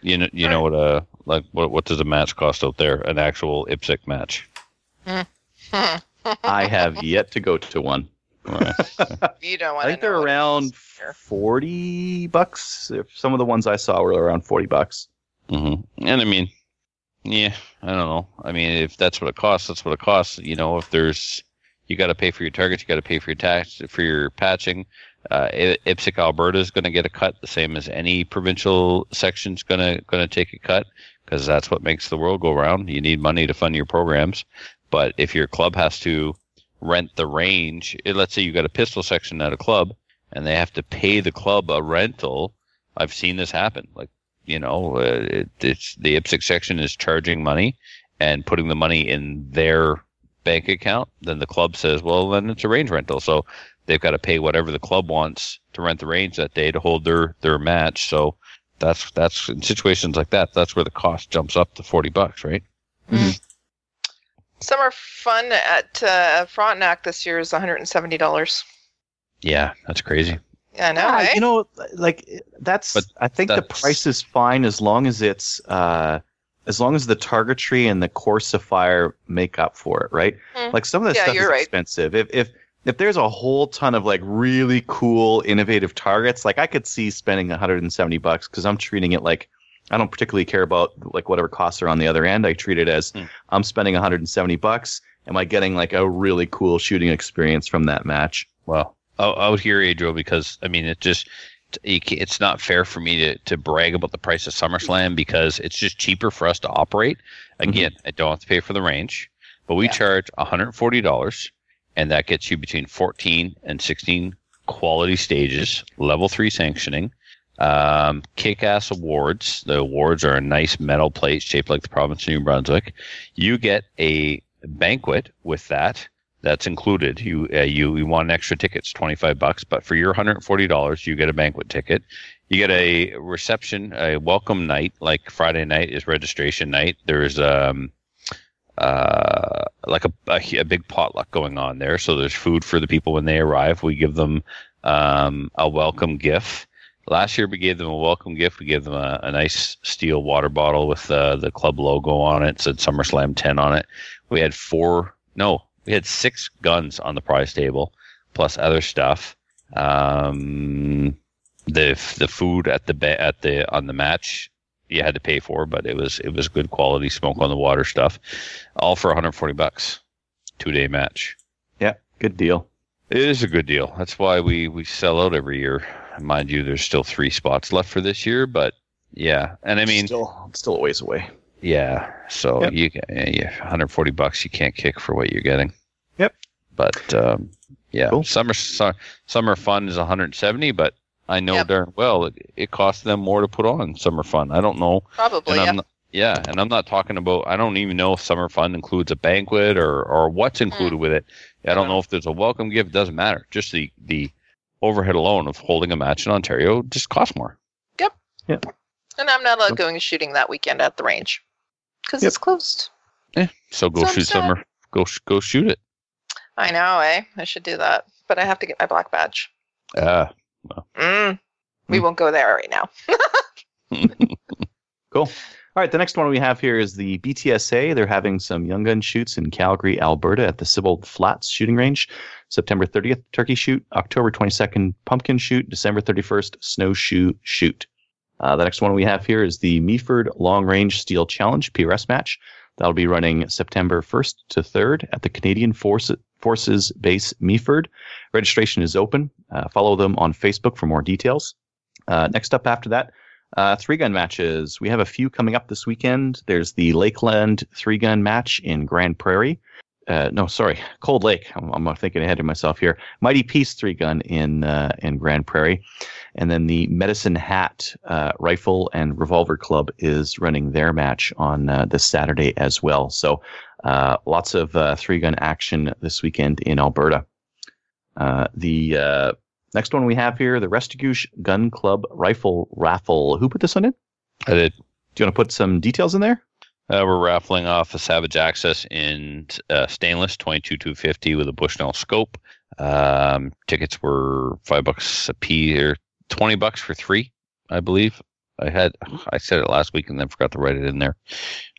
Cool. You know, you know what? Uh, like what? What does a match cost out there? An actual IPSC match. I have yet to go to one. You don't want I think they're around forty bucks. If some of the ones I saw were around forty bucks. hmm And I mean, yeah, I don't know. I mean, if that's what it costs, that's what it costs. You know, if there's, you got to pay for your targets, you got to pay for your tax, for your patching. Uh, Alberta is going to get a cut, the same as any provincial section's going to going to take a cut, because that's what makes the world go round. You need money to fund your programs, but if your club has to rent the range, eh, let's say you got a pistol section at a club, and they have to pay the club a rental. I've seen this happen. Like you know, uh, it, it's the IPSC section is charging money and putting the money in their bank account. Then the club says, well, then it's a range rental. So they've got to pay whatever the club wants to rent the range that day to hold their, their match. So that's, that's in situations like that, that's where the cost jumps up to 40 bucks, right? Summer fun at uh, Frontenac this year is $170. Yeah, that's crazy. Yeah, I know. Yeah, eh? you know, like that's. But I think the price is fine as long as it's uh, as long as the targetry and the course of fire make up for it, right? Hmm. Like some of this Yeah, stuff is right. expensive. If if if there's a whole ton of like really cool, innovative targets, like I could see spending 170 bucks because I'm treating it like I don't particularly care about like whatever costs are on the other end. I treat it as Hmm. I'm spending 170 bucks. Am I getting like a really cool shooting experience from that match? Well, I would hear, Adriel, because I mean, it just it's not fair for me to, to brag about the price of SummerSlam because it's just cheaper for us to operate. Again, I don't have to pay for the range, but we Yeah. charge $140, and that gets you between 14 and 16 quality stages, level three sanctioning, um, kick-ass awards. The awards are a nice metal plate shaped like the province of New Brunswick. You get a banquet with that that's included. You uh, you you want an extra ticket, it's twenty five bucks, but for your hundred and forty dollars, you get a banquet ticket. You get a reception, a welcome night. Like Friday night is registration night. There's um uh like a, a a big potluck going on there. So there's food for the people when they arrive. We give them um a welcome gift. Last year we gave them a welcome gift. We gave them a, a nice steel water bottle with uh, the club logo on it. It said SummerSlam 10 on it. We had four, no, we had six guns on the prize table, plus other stuff. Um, the the food at the ba- at the on the match you had to pay for, but it was it was good quality smoke on the water stuff, all for 140 bucks, two day match. Yeah, good deal. It is a good deal. That's why we we sell out every year. Mind you, there's still three spots left for this year, but yeah, and I mean, still still a ways away. yeah. So Yep. you yeah, yeah, 140 bucks you can't kick for what you're getting. Yep. But um, yeah, Cool. summer summer fun is 170, but I know Yep. darn well it, it costs them more to put on summer fun. I don't know, Probably, and yeah. I'm not, yeah, and I'm not talking about. I don't even know if summer fun includes a banquet or or what's included with it. I don't know if there's a welcome gift. It doesn't matter. Just the the overhead alone of holding a match in Ontario just costs more. Yep. Yeah. And I'm not allowed going shooting that weekend at the range because Yep. it's closed. Yeah. So go So shoot sad. summer. Go sh- go shoot it. I know, eh? I should do that, but I have to get my black badge. Ah, Mm. We Hmm. won't go there right now. Cool. All right, the next one we have here is the BTSA. They're having some young gun shoots in Calgary, Alberta at the Sibbald Flats shooting range. September 30th, turkey shoot. October 22nd, pumpkin shoot. December 31st, snowshoe shoot. Uh, the next one we have here is the Meaford Long Range Steel Challenge PRS match. That'll be running September 1st to 3rd at the Canadian Force, Forces Base Meaford. Registration is open. Uh, follow them on Facebook for more details. Uh, next up after that, uh, three gun matches. We have a few coming up this weekend. There's the Lakeland three gun match in Grande Prairie. Uh, no, sorry, Cold Lake. I'm, I'm thinking ahead of myself here. Mighty Peace three gun in uh, in Grande Prairie, and then the Medicine Hat uh, Rifle and Revolver Club is running their match on uh, this Saturday as well. So uh, lots of uh, three gun action this weekend in Alberta. Uh, the uh, next one we have here, the Restigouche Gun Club Rifle Raffle. Who put this one in? I did. Do you want to put some details in there? Uh, we're raffling off a Savage Axis in uh, stainless 22250 with a Bushnell scope. Um, tickets were five bucks a piece or 20 bucks for three, I believe. I had I said it last week and then forgot to write it in there.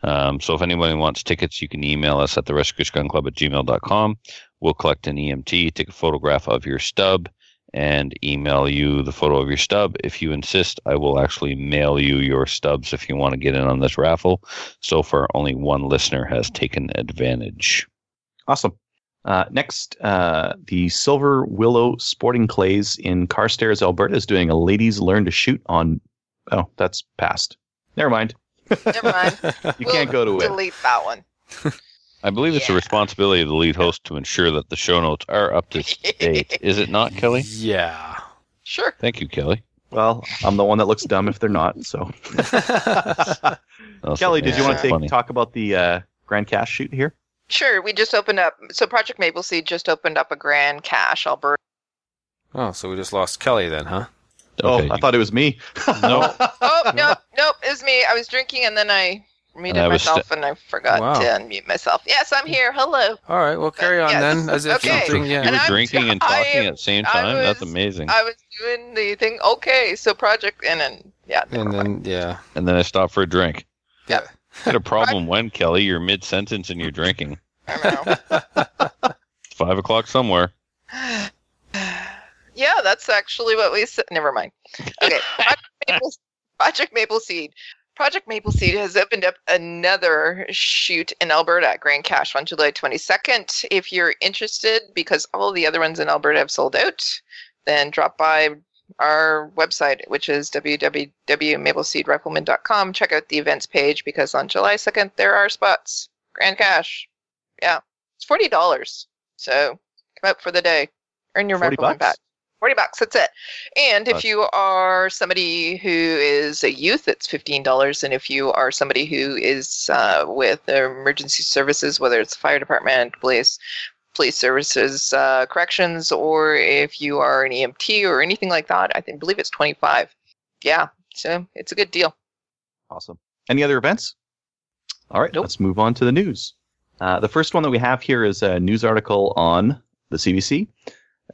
Um, so if anybody wants tickets, you can email us at the Rescue Gun Club at gmail.com. We'll collect an EMT, take a photograph of your stub, and email you the photo of your stub. If you insist, I will actually mail you your stubs if you want to get in on this raffle. So far, only one listener has taken advantage. Awesome. Uh, next, uh, the Silver Willow Sporting Clays in Carstairs, Alberta is doing a ladies learn to shoot on. Oh, that's past. Never mind. Never mind. You We'll can't go to it. Delete that one. I believe it's the responsibility of the lead host to ensure that the show notes are up to date. Is it not, Kelly? Yeah. Sure. Thank you, Kelly. Well, I'm the one that looks dumb if they're not. So, Kelly, did you want to take, funny. talk about the uh, Grand Cache shoot here? Sure. We just opened up. So Project Maple Seed just opened up a Grand Cache, Alberta. Oh, so we just lost Kelly then, huh? Okay, Oh, I thought it was me. No. Oh no, nope, it was me. I was drinking and then I muted I was myself and I forgot Wow. to unmute myself. Yes, I'm here. Hello. All right, well, carry on Yes. then, as if Okay. something. you Yeah. And were I'm- drinking and talking am- at the same I time. That's amazing. I was doing the thing. Okay, so Project and then yeah. never And mind. then, yeah. and then I stopped for a drink. Yeah. Had a problem when Kelly, you're mid sentence and you're drinking. I know. Five o'clock somewhere. yeah, that's actually what we said. Never mind. Okay. Project Maple, Project Maple Seed. Project Maple Seed has opened up another shoot in Alberta at Grand Cache on July 22nd. If you're interested, because all the other ones in Alberta have sold out, then drop by our website, which is www.mapleseedrifleman.com. Check out the events page because on July 2nd, there are spots. Grand Cache. Yeah. It's $40. So come out for the day. Earn your 40 rifleman bucks? badge. 40 bucks, that's it. And if you are somebody who is a youth, it's $15. And if you are somebody who is uh, with emergency services, whether it's fire department, police, police services, uh, corrections, or if you are an EMT or anything like that, I think, believe it's 25 Yeah, so it's a good deal. Awesome. Any other events? All right, Nope. let's move on to the news. Uh, the first one that we have here is a news article on the CBC.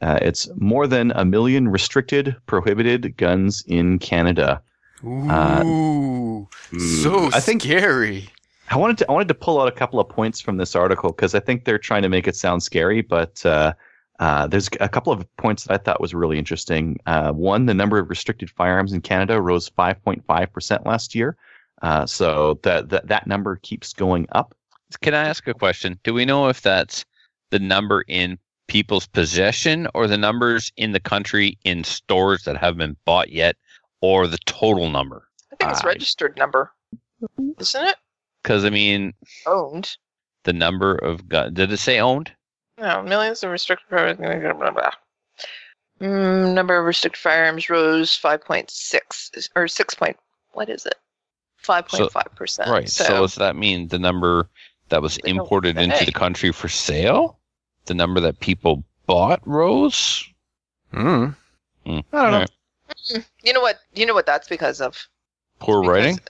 Uh, it's more than a million restricted, prohibited guns in Canada. Ooh, so I think scary. I wanted to I wanted to pull out a couple of points from this article because I think they're trying to make it sound scary, but uh, uh, there's a couple of points that I thought was really interesting. Uh, one, the number of restricted firearms in Canada rose 5.5 percent last year, uh, so that, that that number keeps going up. Can I ask a question? Do we know if that's the number in people's possession or the numbers in the country in stores that haven't been bought yet or the total number? I think it's I- registered number, isn't it? Because, I mean, Owned. the number of guns. Did it say owned? No, millions of restricted firearms. Blah, blah, blah. Mm, number of restricted firearms rose 5.6 or 6. Point, what is it? 5.5 percent. Right. So, So, does that mean the number that was imported into the country for sale? The number that people bought rose? Mm. Hmm. I don't know. Alright. you know what? You know what that's because of? Poor Because- writing?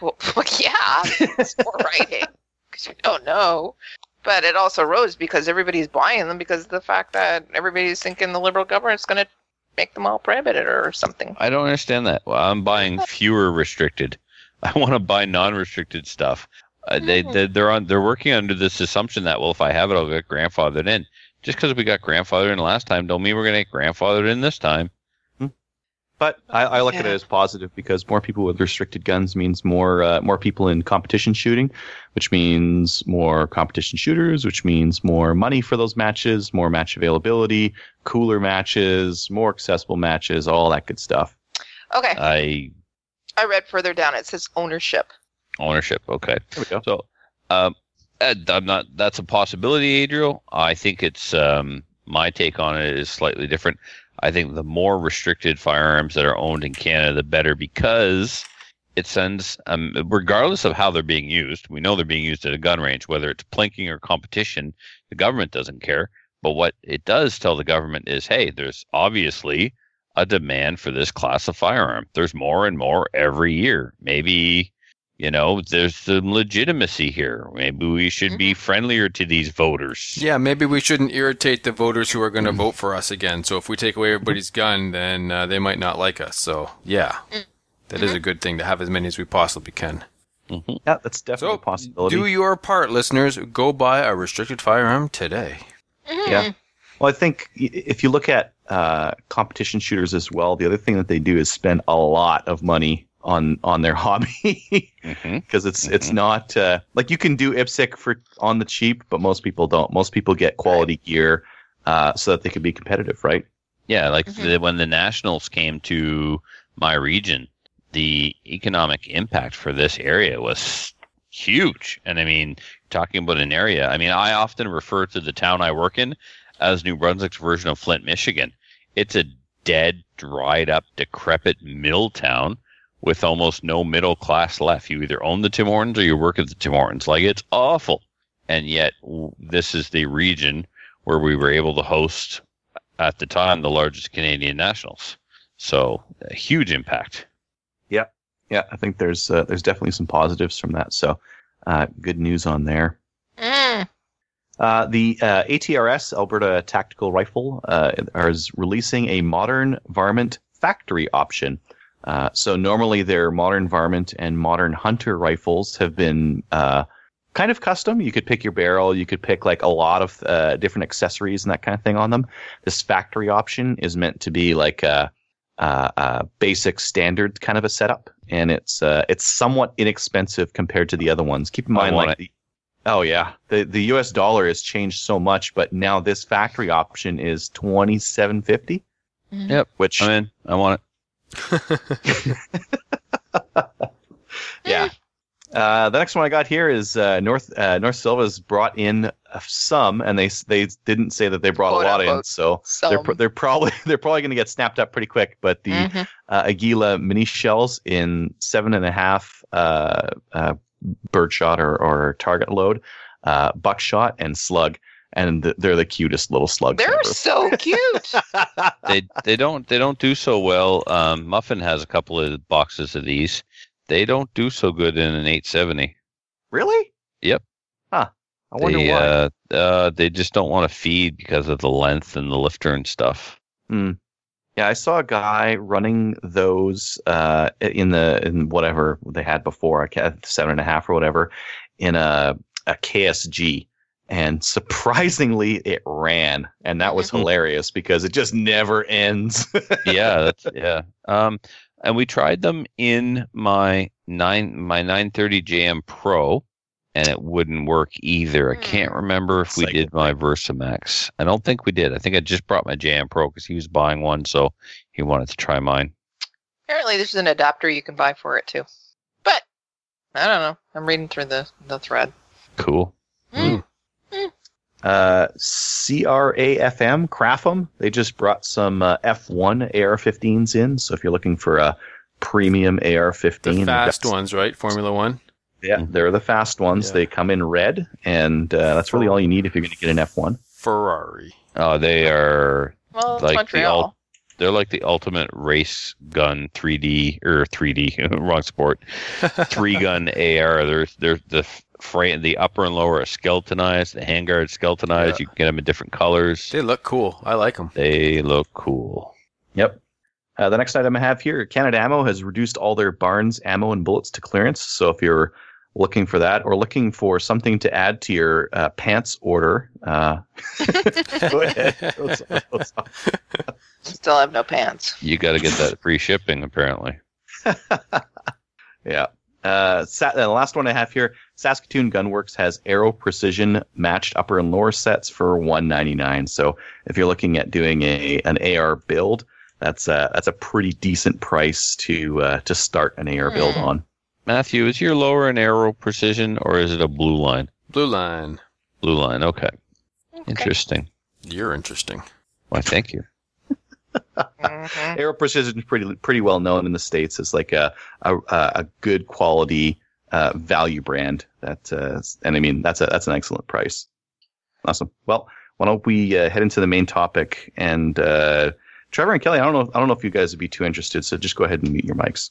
Well, yeah, it's poor writing because you don't know. But it also rose because everybody's buying them because of the fact that everybody's thinking the liberal government's going to make them all prohibited or something. I don't understand that. Well, I'm buying fewer restricted. I want to buy non-restricted stuff. Uh, they, Mhm. they they're on they're working under this assumption that well, if I have it, I'll get grandfathered in. Just because we got grandfathered in last time, don't mean we're gonna get grandfathered in this time. But I, I look at it as positive because more people with restricted guns means more uh, more people in competition shooting, which means more competition shooters, which means more money for those matches, more match availability, cooler matches, more accessible matches, all that good stuff. Okay, I I read further down. It says ownership. Ownership. Okay. There we go. So, um, Ed, I'm not. That's a possibility, Adriel. I think it's um, my take on it is slightly different. I think the more restricted firearms that are owned in Canada, the better, because it sends, um, regardless of how they're being used. We know they're being used at a gun range, whether it's plinking or competition. The government doesn't care. But what it does tell the government is, hey, there's obviously a demand for this class of firearm. There's more and more every year. Maybe You know, there's some legitimacy here. Maybe we should be friendlier to these voters. Yeah, maybe we shouldn't irritate the voters who are going to vote for us again. So if we take away everybody's gun, then uh, they might not like us. So yeah, that is a good thing to have as many as we possibly can. Yeah, that's definitely So a possibility. do your part, listeners. Go buy a restricted firearm today. Yeah. Well, I think if you look at uh, competition shooters as well, the other thing that they do is spend a lot of money on on their hobby because it's it's not uh, like you can do IPSC for on the cheap, but most people don't. Most people get quality gear uh, so that they can be competitive, right? Yeah, like Mhm. the, when the Nationals came to my region, the economic impact for this area was huge. And I mean, talking about an area, I mean, I often refer to the town I work in as New Brunswick's version of Flint, Michigan. It's a dead, dried up, decrepit mill town with almost no middle class left. You either own the Tim Hortons or you work at the Tim Hortons. Like, it's awful. And yet, this is the region where we were able to host at the time the largest Canadian nationals. So a huge impact. Yeah, yeah. I think there's uh, there's definitely some positives from that. So uh, good news on there. Mm. Uh, the uh, ATRS Alberta Tactical Rifle uh, is releasing a modern varmint factory option. Uh, so normally their modern varmint and modern hunter rifles have been uh, kind of custom. You could pick your barrel, you could pick like a lot of uh, different accessories and that kind of thing on them. This factory option is meant to be like a, a, a basic standard kind of a setup, and it's uh, it's somewhat inexpensive compared to the other ones. Keep in mind, like the Oh yeah, the the U.S. dollar has changed so much, but now this factory option is twenty seven fifty. Yep. Which I'm in. I want yeah. Uh, the next one I got here is uh, North uh, North Sylva's brought in uh, some, and they they didn't say that they brought Quote, a lot in, unquote, so they're they're probably they're probably going to get snapped up pretty quick. But the Mhm. uh, Aguila mini shells in seven and a half uh, uh, birdshot or, or target load, uh, buckshot and slug, and they're the cutest little slugs. They're ever. so cute. they they don't they don't do so well. Um, Muffin has a couple of boxes of these. They don't do so good in an 870. really? Yep. Huh. I wonder they, why. Uh, uh, they just don't want to feed because of the length and the lifter and stuff. Hmm. Yeah, I saw a guy running those uh, in the in whatever they had before, a seven and a half or whatever, in a a KSG, and surprisingly, it ran, and that was Mhm. hilarious because it just never ends. yeah, that's yeah. Um, and we tried them in my nine my 930 JM Pro, and it wouldn't work either. I can't remember if we Cycle did my Versamax. I don't think we did. I think I just brought my JM Pro because he was buying one, so he wanted to try mine. Apparently, there's an adapter you can buy for it too. But I don't know. I'm reading through the the thread. Cool. Mm. Uh, CRAFM, Crafum, they just brought some uh, F1 AR-15s in. So if you're looking for a premium AR-15, The they've fast ones, right? Formula One. Yeah, they're the fast ones. Yeah. They come in red, and uh, that's really all you need if you're going to get an F1. Ferrari. Oh, they are Well, it's Like the Montreal. ul- they're like the ultimate race gun 3D or 3D wrong sport three gun AR. They're they're the frame the upper and lower are skeletonized. The handguard skeletonized. Yeah. You can get them in different colors. They look cool. I like them. They look cool. Yep. Uh, the next item I have here, Canada Ammo has reduced all their Barnes ammo and bullets to clearance. So if you're looking for that or looking for something to add to your uh, pants order, uh, go ahead. Those- those- Still have no pants. You got to get that free shipping apparently. Yeah. Uh, Sa- the last one I have here, Saskatoon Gunworks has Aero Precision matched upper and lower sets for 199. So if you're looking at doing a an AR build, that's a that's a pretty decent price to uh, to start an AR build Hmm. on. Matthew, is your lower an Aero Precision or is it a blue line? Blue line. Blue line. Okay. Okay. Interesting. You're interesting. Why, thank you. Mhm. Aero Precision is pretty pretty well known in the states as like a a, a good quality uh, value brand. That uh, and I mean that's a that's an excellent price. Awesome. Well, why don't we uh, head into the main topic and uh, Trevor and Kelly, I don't know I don't know if you guys would be too interested, so just go ahead and mute your mics.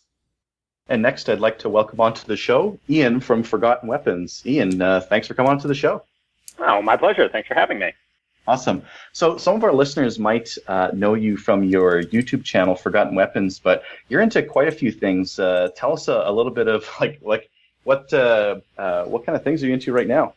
And next, I'd like to welcome onto the show Ian from Forgotten Weapons. Ian, uh, thanks for coming on to the show. Oh, my pleasure. Thanks for having me. Awesome. So, some of our listeners might uh, know you from your YouTube channel, Forgotten Weapons, but you're into quite a few things. Uh, tell us a, a, little bit of like, like what uh, uh what kind of things are you into right now?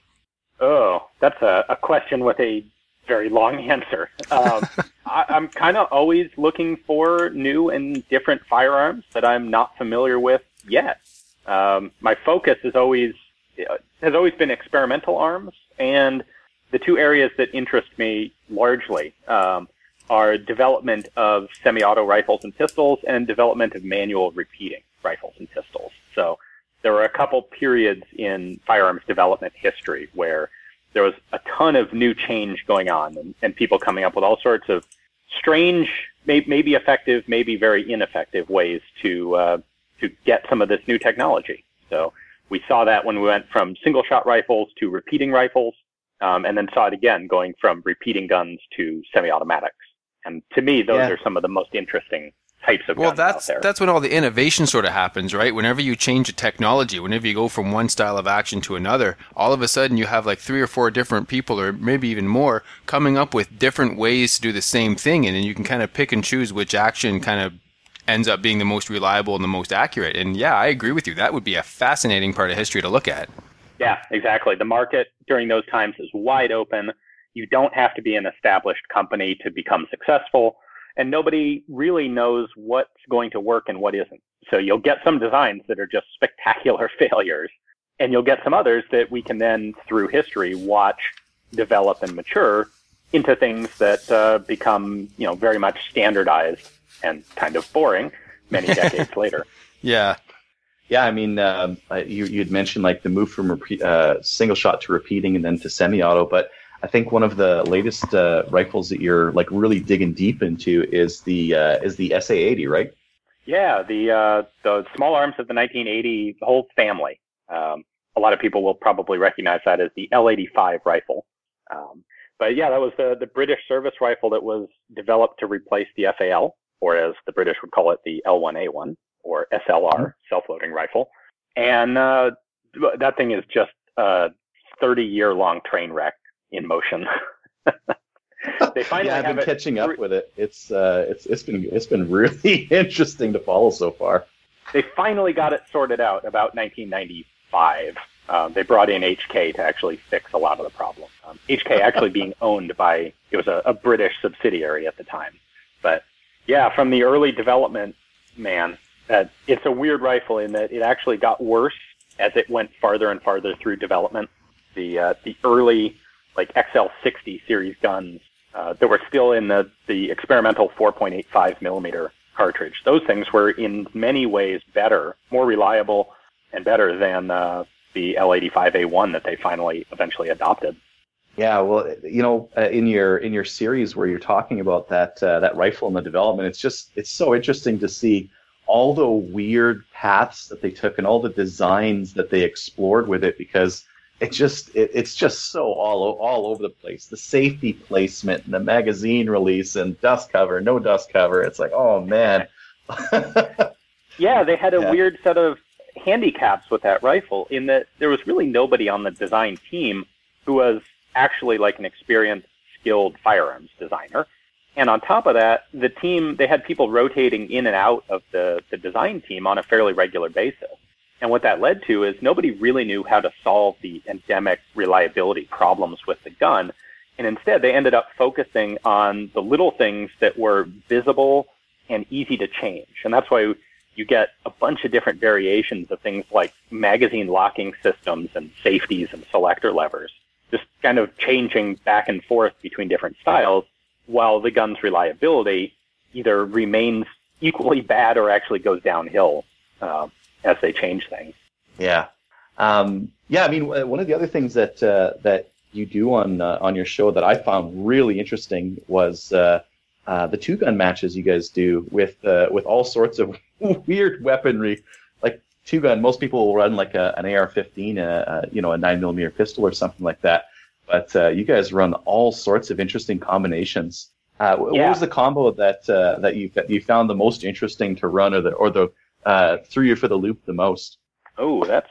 Oh, that's a, a question with a very long answer. Um, I, am kind of always looking for new and different firearms that I'm not familiar with yet. Um, my focus is always uh, has always been experimental arms, and the two areas that interest me largely um, are development of semi-auto rifles and pistols and development of manual repeating rifles and pistols. So there were a couple periods in firearms development history where there was a ton of new change going on and, and people coming up with all sorts of strange, may, maybe effective, maybe very ineffective ways to uh, to get some of this new technology. So we saw that when we went from single shot rifles to repeating rifles, um, and then saw it again going from repeating guns to semi-automatics. And to me, those yeah. are some of the most interesting types of well, that's that's when all the innovation sort of happens, right? Whenever you change a technology, whenever you go from one style of action to another, all of a sudden you have like three or four different people, or maybe even more, coming up with different ways to do the same thing, and then you can kind of pick and choose which action kind of ends up being the most reliable and the most accurate. And yeah, I agree with you. That would be a fascinating part of history to look at. Yeah, exactly. The market during those times is wide open. You don't have to be an established company to become successful and nobody really knows what's going to work and what isn't. So you'll get some designs that are just spectacular failures, and you'll get some others that we can then, through history, watch develop and mature into things that uh, become, you know, very much standardized and kind of boring many decades later. Yeah. Yeah, I mean, um, you you'd mentioned like the move from repeat, uh, single shot to repeating and then to semi-auto, but I think one of the latest uh, rifles that you're like really digging deep into is the uh, is the SA80, right? Yeah, the uh, the small arms of the 1980 whole family. Um, a lot of people will probably recognize that as the L85 rifle. Um, but yeah, that was the the British service rifle that was developed to replace the FAL, or as the British would call it, the L1A1 or SLR mm-hmm. self-loading rifle. And uh, that thing is just a 30 year long train wreck in motion. they finally yeah, I've been catching up with it. It's uh, it's it's been it's been really interesting to follow so far. They finally got it sorted out about 1995. Um, they brought in HK to actually fix a lot of the problems. Um, HK actually being owned by it was a, a British subsidiary at the time, but yeah, from the early development, man, uh, it's a weird rifle in that it actually got worse as it went farther and farther through development. The uh, the early like XL60 series guns uh, that were still in the, the experimental 4.85 millimeter cartridge. Those things were in many ways better, more reliable, and better than uh, the L85A1 that they finally eventually adopted. Yeah, well, you know, uh, in your in your series where you're talking about that uh, that rifle and the development, it's just it's so interesting to see all the weird paths that they took and all the designs that they explored with it because it just it, it's just so all all over the place. The safety placement and the magazine release and dust cover, no dust cover. It's like, oh man. yeah, they had a yeah. weird set of handicaps with that rifle in that there was really nobody on the design team who was actually like an experienced, skilled firearms designer. And on top of that, the team they had people rotating in and out of the, the design team on a fairly regular basis. And what that led to is nobody really knew how to solve the endemic reliability problems with the gun. And instead, they ended up focusing on the little things that were visible and easy to change. And that's why you get a bunch of different variations of things like magazine locking systems and safeties and selector levers, just kind of changing back and forth between different styles while the gun's reliability either remains equally bad or actually goes downhill. Uh, as they change things. Yeah, um, yeah. I mean, one of the other things that uh, that you do on uh, on your show that I found really interesting was uh, uh the two gun matches you guys do with uh, with all sorts of weird weaponry. Like two gun, most people will run like a, an AR-15, a, a, you know, a nine millimeter pistol or something like that. But uh, you guys run all sorts of interesting combinations. Yeah. What was the combo that that you that you found the most interesting to run, or the or the uh, threw you for the loop the most? Oh, that's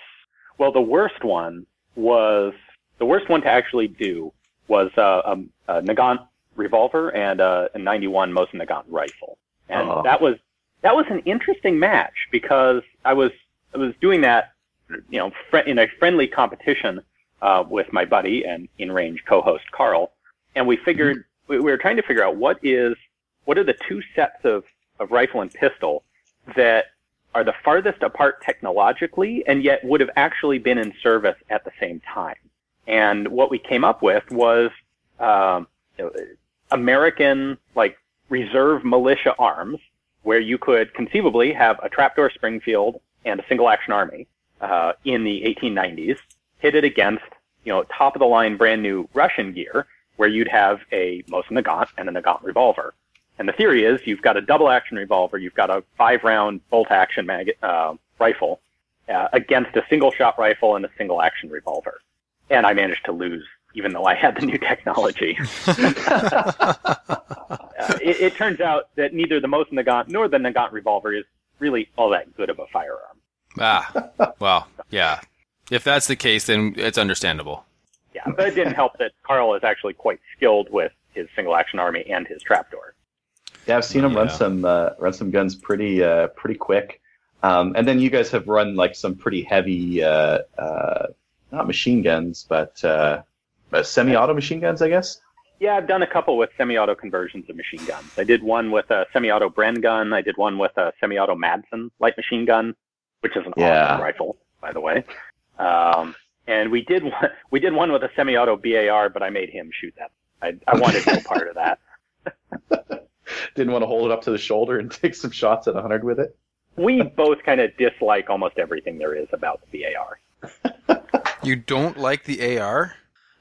well. The worst one was the worst one to actually do was uh, um, a Nagant revolver and uh, a 91 Mosin Nagant rifle, and Oh. that was that was an interesting match because I was I was doing that, you know, fr- in a friendly competition uh, with my buddy and InRange co-host Carl, and we figured we, we were trying to figure out what is what are the two sets of of rifle and pistol that are the farthest apart technologically and yet would have actually been in service at the same time. And what we came up with was um, American like reserve militia arms, where you could conceivably have a trapdoor Springfield and a single action army uh, in the 1890s, pitted against you know top of the line brand new Russian gear, where you'd have a Mosin Nagant and a Nagant revolver. And the theory is you've got a double action revolver, you've got a five round bolt action mag- uh, rifle uh, against a single shot rifle and a single action revolver. And I managed to lose, even though I had the new technology. Uh, it, it turns out that neither the Mosin Nagant nor the Nagant revolver is really all that good of a firearm. Ah, well, yeah. If that's the case, then it's understandable. Yeah, but it didn't help that Carl is actually quite skilled with his single action army and his trapdoor. Yeah, I've seen him run some uh, run some guns pretty uh, pretty quick. Um, and then you guys have run like some pretty heavy, uh, uh, not machine guns, but uh, uh, semi-auto machine guns, I guess. Yeah, I've done a couple with semi-auto conversions of machine guns. I did one with a semi-auto Bren gun. I did one with a semi-auto Madsen light machine gun, which is an Yeah. awesome rifle, by the way. Um, and we did one, we did one with a semi-auto BAR, but I made him shoot that. I, I wanted no part of that. Didn't want to hold it up to the shoulder and take some shots at 100 with it. We both kind of dislike almost everything there is about the BAR. You don't like the AR?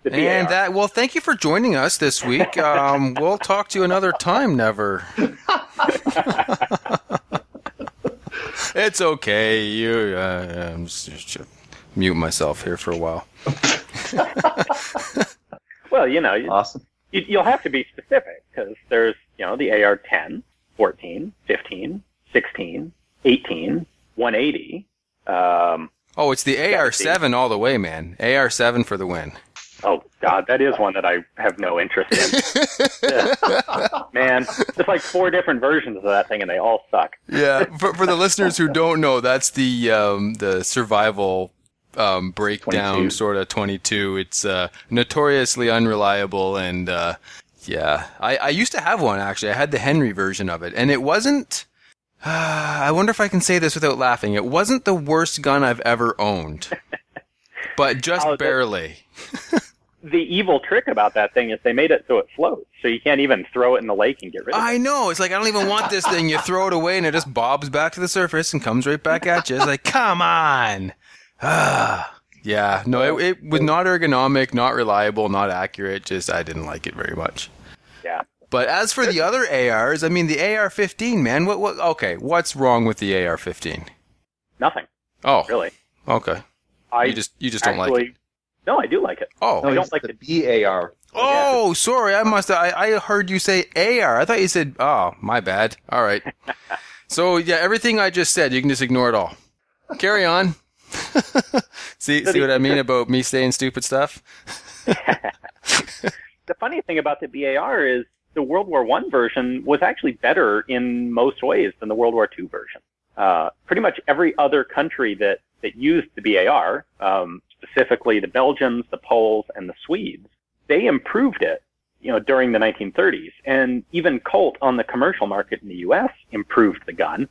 The BAR. And that, well, thank you for joining us this week. Um, we'll talk to you another time, never. it's okay. You, uh, I'm just, just mute myself here for a while. well, you know, you, Awesome. You- you'll have to be specific because there's, you know, the AR 10, 14, 15, 16, 18, 180. Um, Oh, it's the AR7 all the way, man. AR7 for the win. oh, God, that is one that I have no interest in. Man, there's like four different versions of that thing and they all suck. Yeah, for, for the listeners who don't know, that's the um, the survival um, breakdown 22. sort of 22. It's uh, notoriously unreliable, and uh, yeah, I, I used to have one actually. I had the Henry version of it, and it wasn't. Uh, I wonder if I can say this without laughing. It wasn't the worst gun I've ever owned, but just Oh, barely. The evil trick about that thing is they made it so it floats, so you can't even throw it in the lake and get rid of it. I know. It's like I don't even want this thing. You throw it away and it just bobs back to the surface and comes right back at you. It's like, come on. Ah, yeah. No, it, it was not ergonomic, not reliable, not accurate. Just I didn't like it very much. Yeah. But as for the other ARs, I mean the AR-15, man. What? What? Okay, what's wrong with the AR-15? Nothing, Oh, really. okay. I You just you just don't like it. No, I do like it. Oh, I don't like the BAR. Oh, sorry. I must. I, I heard you say AR. I thought you said. Oh, my bad. All right. so yeah, everything I just said, you can just ignore it all. Carry on. see, see what I mean about me saying stupid stuff? the funny thing about the BAR is the World War One version was actually better in most ways than the World War Two version. Uh, pretty much every other country that that used the BAR, um, specifically the Belgians, the Poles, and the Swedes, they improved it. You know, during the 1930s, and even Colt on the commercial market in the U.S. improved the gun.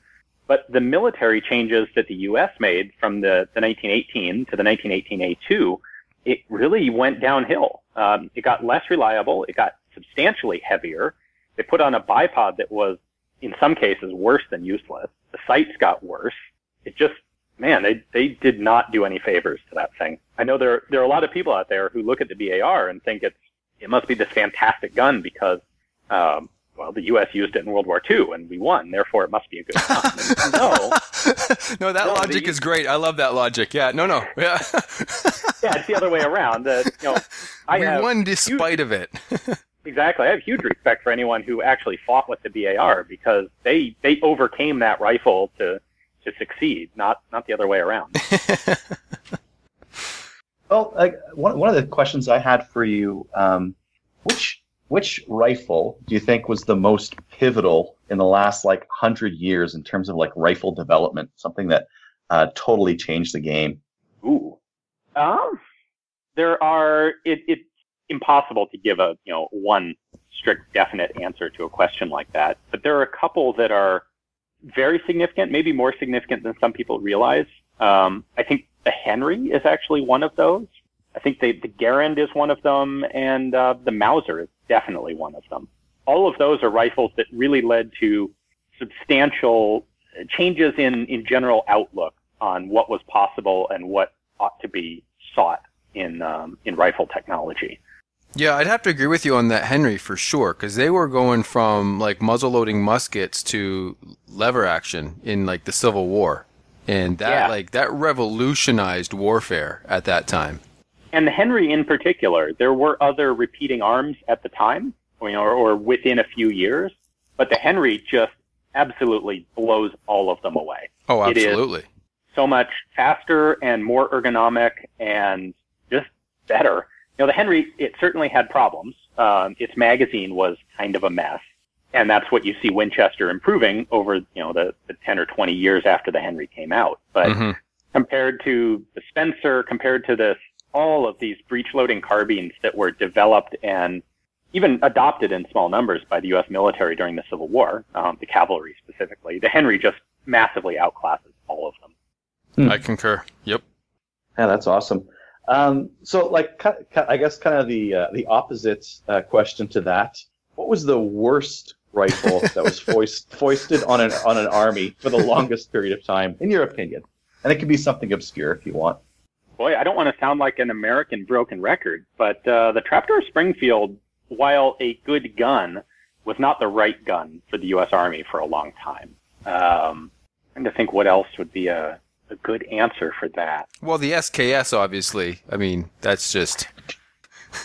But the military changes that the U.S. made from the, the 1918 to the 1918A2 it really went downhill. Um, it got less reliable. It got substantially heavier. They put on a bipod that was, in some cases, worse than useless. The sights got worse. It just, man, they they did not do any favors to that thing. I know there there are a lot of people out there who look at the BAR and think it's it must be this fantastic gun because, um, well, the U.S. used it in World War II and we won, therefore it must be a good gun. no, no, that No, logic the- is great. I love that logic. Yeah, no, no. Yeah. yeah, it's the other way around. That you know, I we have won huge- despite of it. Exactly. I have huge respect for anyone who actually fought with the BAR because they they overcame that rifle to to succeed, not not the other way around. Well, like, one one of the questions I had for you, um, which which rifle do you think was the most pivotal in the last like hundred years in terms of like rifle development? Something that uh, totally changed the game. Ooh, um, there are. It, it's impossible to give a you know one strict definite answer to a question like that, but there are a couple that are very significant, maybe more significant than some people realize. Um, I think the Henry is actually one of those. I think the, the Garand is one of them, and uh, the Mauser is definitely one of them. All of those are rifles that really led to substantial changes in, in general outlook on what was possible and what ought to be sought in um, in rifle technology. Yeah, I'd have to agree with you on that, Henry, for sure, because they were going from like muzzle loading muskets to lever action in like the Civil War, and that Yeah. like that revolutionized warfare at that time. And the Henry in particular, there were other repeating arms at the time, or, you know, or, or within a few years, but the Henry just absolutely blows all of them away. Oh, absolutely. so much faster and more ergonomic and just better. You know, the Henry, it certainly had problems. Um, its magazine was kind of a mess. And that's what you see Winchester improving over, you know, the, the 10 or 20 years after the Henry came out. But Mhm. compared to the Spencer, compared to this, all of these breech loading carbines that were developed and even adopted in small numbers by the U.S. military during the Civil War, um, the cavalry specifically, the Henry just massively outclasses all of them. Hmm. I concur. Yep. Yeah, that's awesome. Um, so, like, ki- ki- I guess kind of the uh, the opposite uh, question to that. What was the worst rifle that was foist, foisted on an on an army for the longest period of time, in your opinion? And it could be something obscure if you want. Boy, I don't want to sound like an American broken record, but uh, the Trapdoor Springfield, while a good gun, was not the right gun for the U.S. Army for a long time. Um, trying to think what else would be a, a good answer for that. Well, the SKS, obviously. I mean, that's just.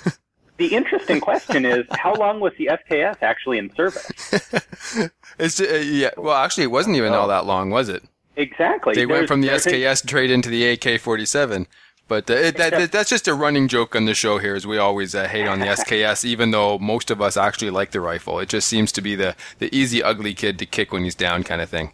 The interesting question is, how long was the SKS actually in service? it's uh, yeah. Well, actually, it wasn't even all that long, was it? Exactly. They went from the SKS trade into the AK-47. But uh, it, that, that, that's just a running joke on the show here, as we always uh, hate on the SKS, even though most of us actually like the rifle. It just seems to be the, the easy, ugly kid to kick when he's down kind of thing.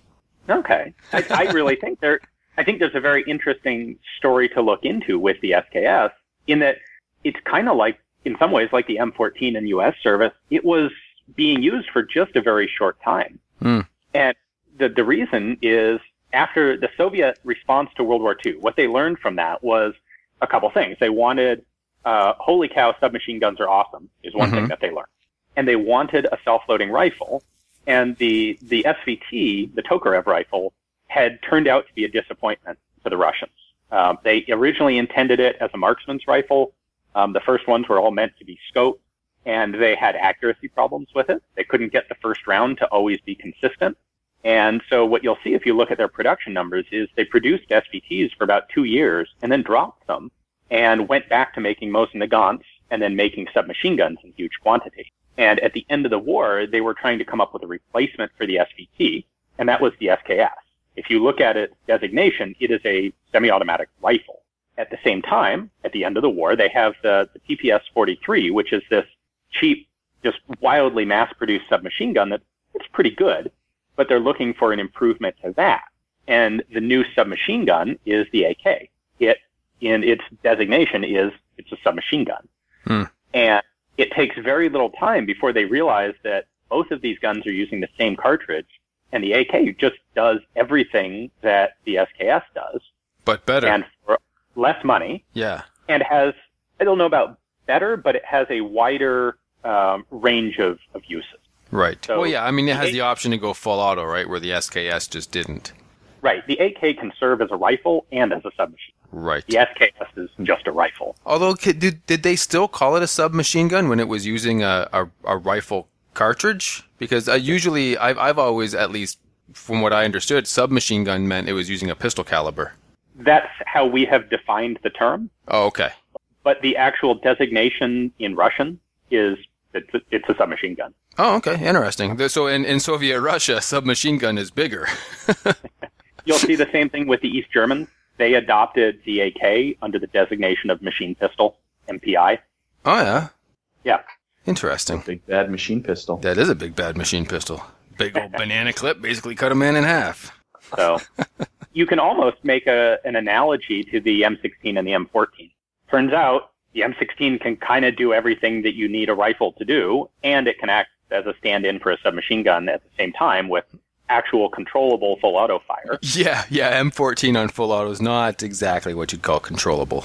Okay. I, I really think there, I think there's a very interesting story to look into with the SKS in that it's kind of like, in some ways, like the M14 in U.S. service. It was being used for just a very short time. Hmm. And the, the reason is after the Soviet response to World War II, what they learned from that was a couple things. They wanted, uh, holy cow, submachine guns are awesome is one thing Mhm. that they learned. And they wanted a self-loading rifle and the the SVT, the Tokarev rifle, had turned out to be a disappointment for the Russians. Um, they originally intended it as a marksman's rifle. Um, the first ones were all meant to be scoped, and they had accuracy problems with it. They couldn't get the first round to always be consistent. And so what you'll see if you look at their production numbers is they produced SVTs for about two years and then dropped them and went back to making Mosin Nagants and then making submachine guns in huge quantity. And at the end of the war, they were trying to come up with a replacement for the SVT, and that was the SKS. If you look at its designation, it is a semi-automatic rifle. At the same time, at the end of the war, they have the, the PPS-43, which is this cheap, just wildly mass-produced submachine gun that it's pretty good, but they're looking for an improvement to that. And the new submachine gun is the AK. It, in its designation, is it's a submachine gun. Hmm. And it takes very little time before they realize that both of these guns are using the same cartridge, and the AK just does everything that the SKS does, But better. and for less money, yeah. and has I don't know about better, but it has a wider um, range of, of uses. Right. So- well, yeah. I mean, it has the option to go full auto, right? Where the SKS just didn't. Right, the AK can serve as a rifle and as a submachine. Right. The SKS is just a rifle. Although, did did they still call it a submachine gun when it was using a a, a rifle cartridge? Because uh, usually, I've I've always, at least from what I understood, submachine gun meant it was using a pistol caliber. That's how we have defined the term. Oh, okay. but the actual designation in Russian is it's a, it's a submachine gun. Oh, okay. Interesting. So in, in Soviet Russia, submachine gun is bigger. you'll see the same thing with the East Germans. They adopted the AK under the designation of machine pistol, MPI. Oh yeah. Yeah. Interesting. Big bad machine pistol. That is a big bad machine pistol. Big old banana clip, basically cut a man in half. So you can almost make a, an analogy to the M16 and the M14. Turns out the M16 can kind of do everything that you need a rifle to do, and it can act as a stand-in for a submachine gun at the same time with actual controllable full auto fire. Yeah, yeah. M14 on full auto is not exactly what you'd call controllable.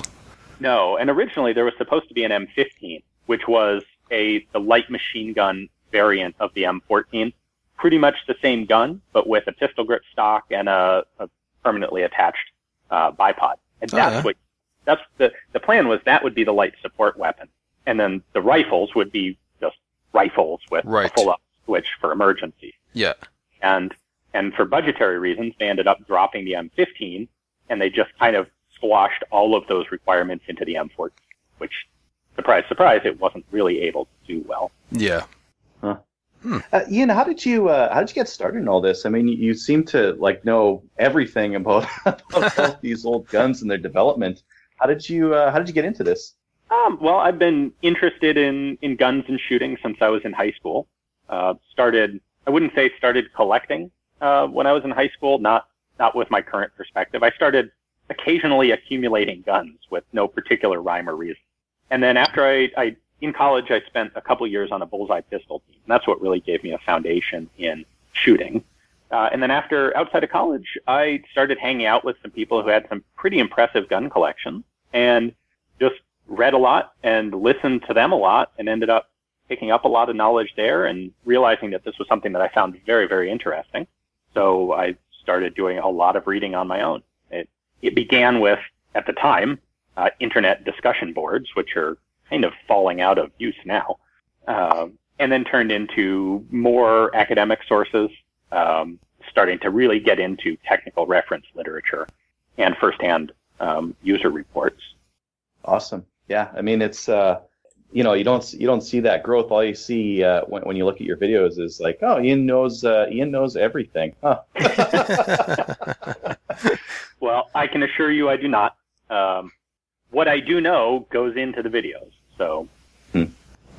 No, and originally there was supposed to be an M15, which was a the light machine gun variant of the M14. Pretty much the same gun, but with a pistol grip stock and a, a permanently attached uh, bipod. And Oh, that's yeah. what that's the the plan was. That would be the light support weapon, and then the rifles would be just rifles with Right. a full up switch for emergency. Yeah. And and for budgetary reasons, they ended up dropping the M15, and they just kind of squashed all of those requirements into the M14, which, surprise, surprise, it wasn't really able to do well. Yeah. Uh, Ian, how did you uh, how did you get started in all this? I mean, you, you seem to like know everything about, about all these old guns and their development. How did you uh, how did you get into this? Um, well, I've been interested in, in guns and shooting since I was in high school. Uh, started, I wouldn't say started collecting uh, when I was in high school, not not with my current perspective. I started occasionally accumulating guns with no particular rhyme or reason. And then after I, I in college, I spent a couple years on a bullseye pistol team. That's what really gave me a foundation in shooting. Uh, and then after outside of college, I started hanging out with some people who had some pretty impressive gun collections and just read a lot and listened to them a lot and ended up picking up a lot of knowledge there and realizing that this was something that I found very, very interesting. So I started doing a lot of reading on my own. It, it began with, at the time, uh, internet discussion boards, which are kind of falling out of use now, um, and then turned into more academic sources, um, starting to really get into technical reference literature and firsthand um, user reports. Awesome. Yeah, I mean it's uh, you know you don't you don't see that growth. All you see uh, when when you look at your videos is like, oh, Ian knows uh, Ian knows everything. Huh. Well, I can assure you I do not. Um, what I do know goes into the videos. So,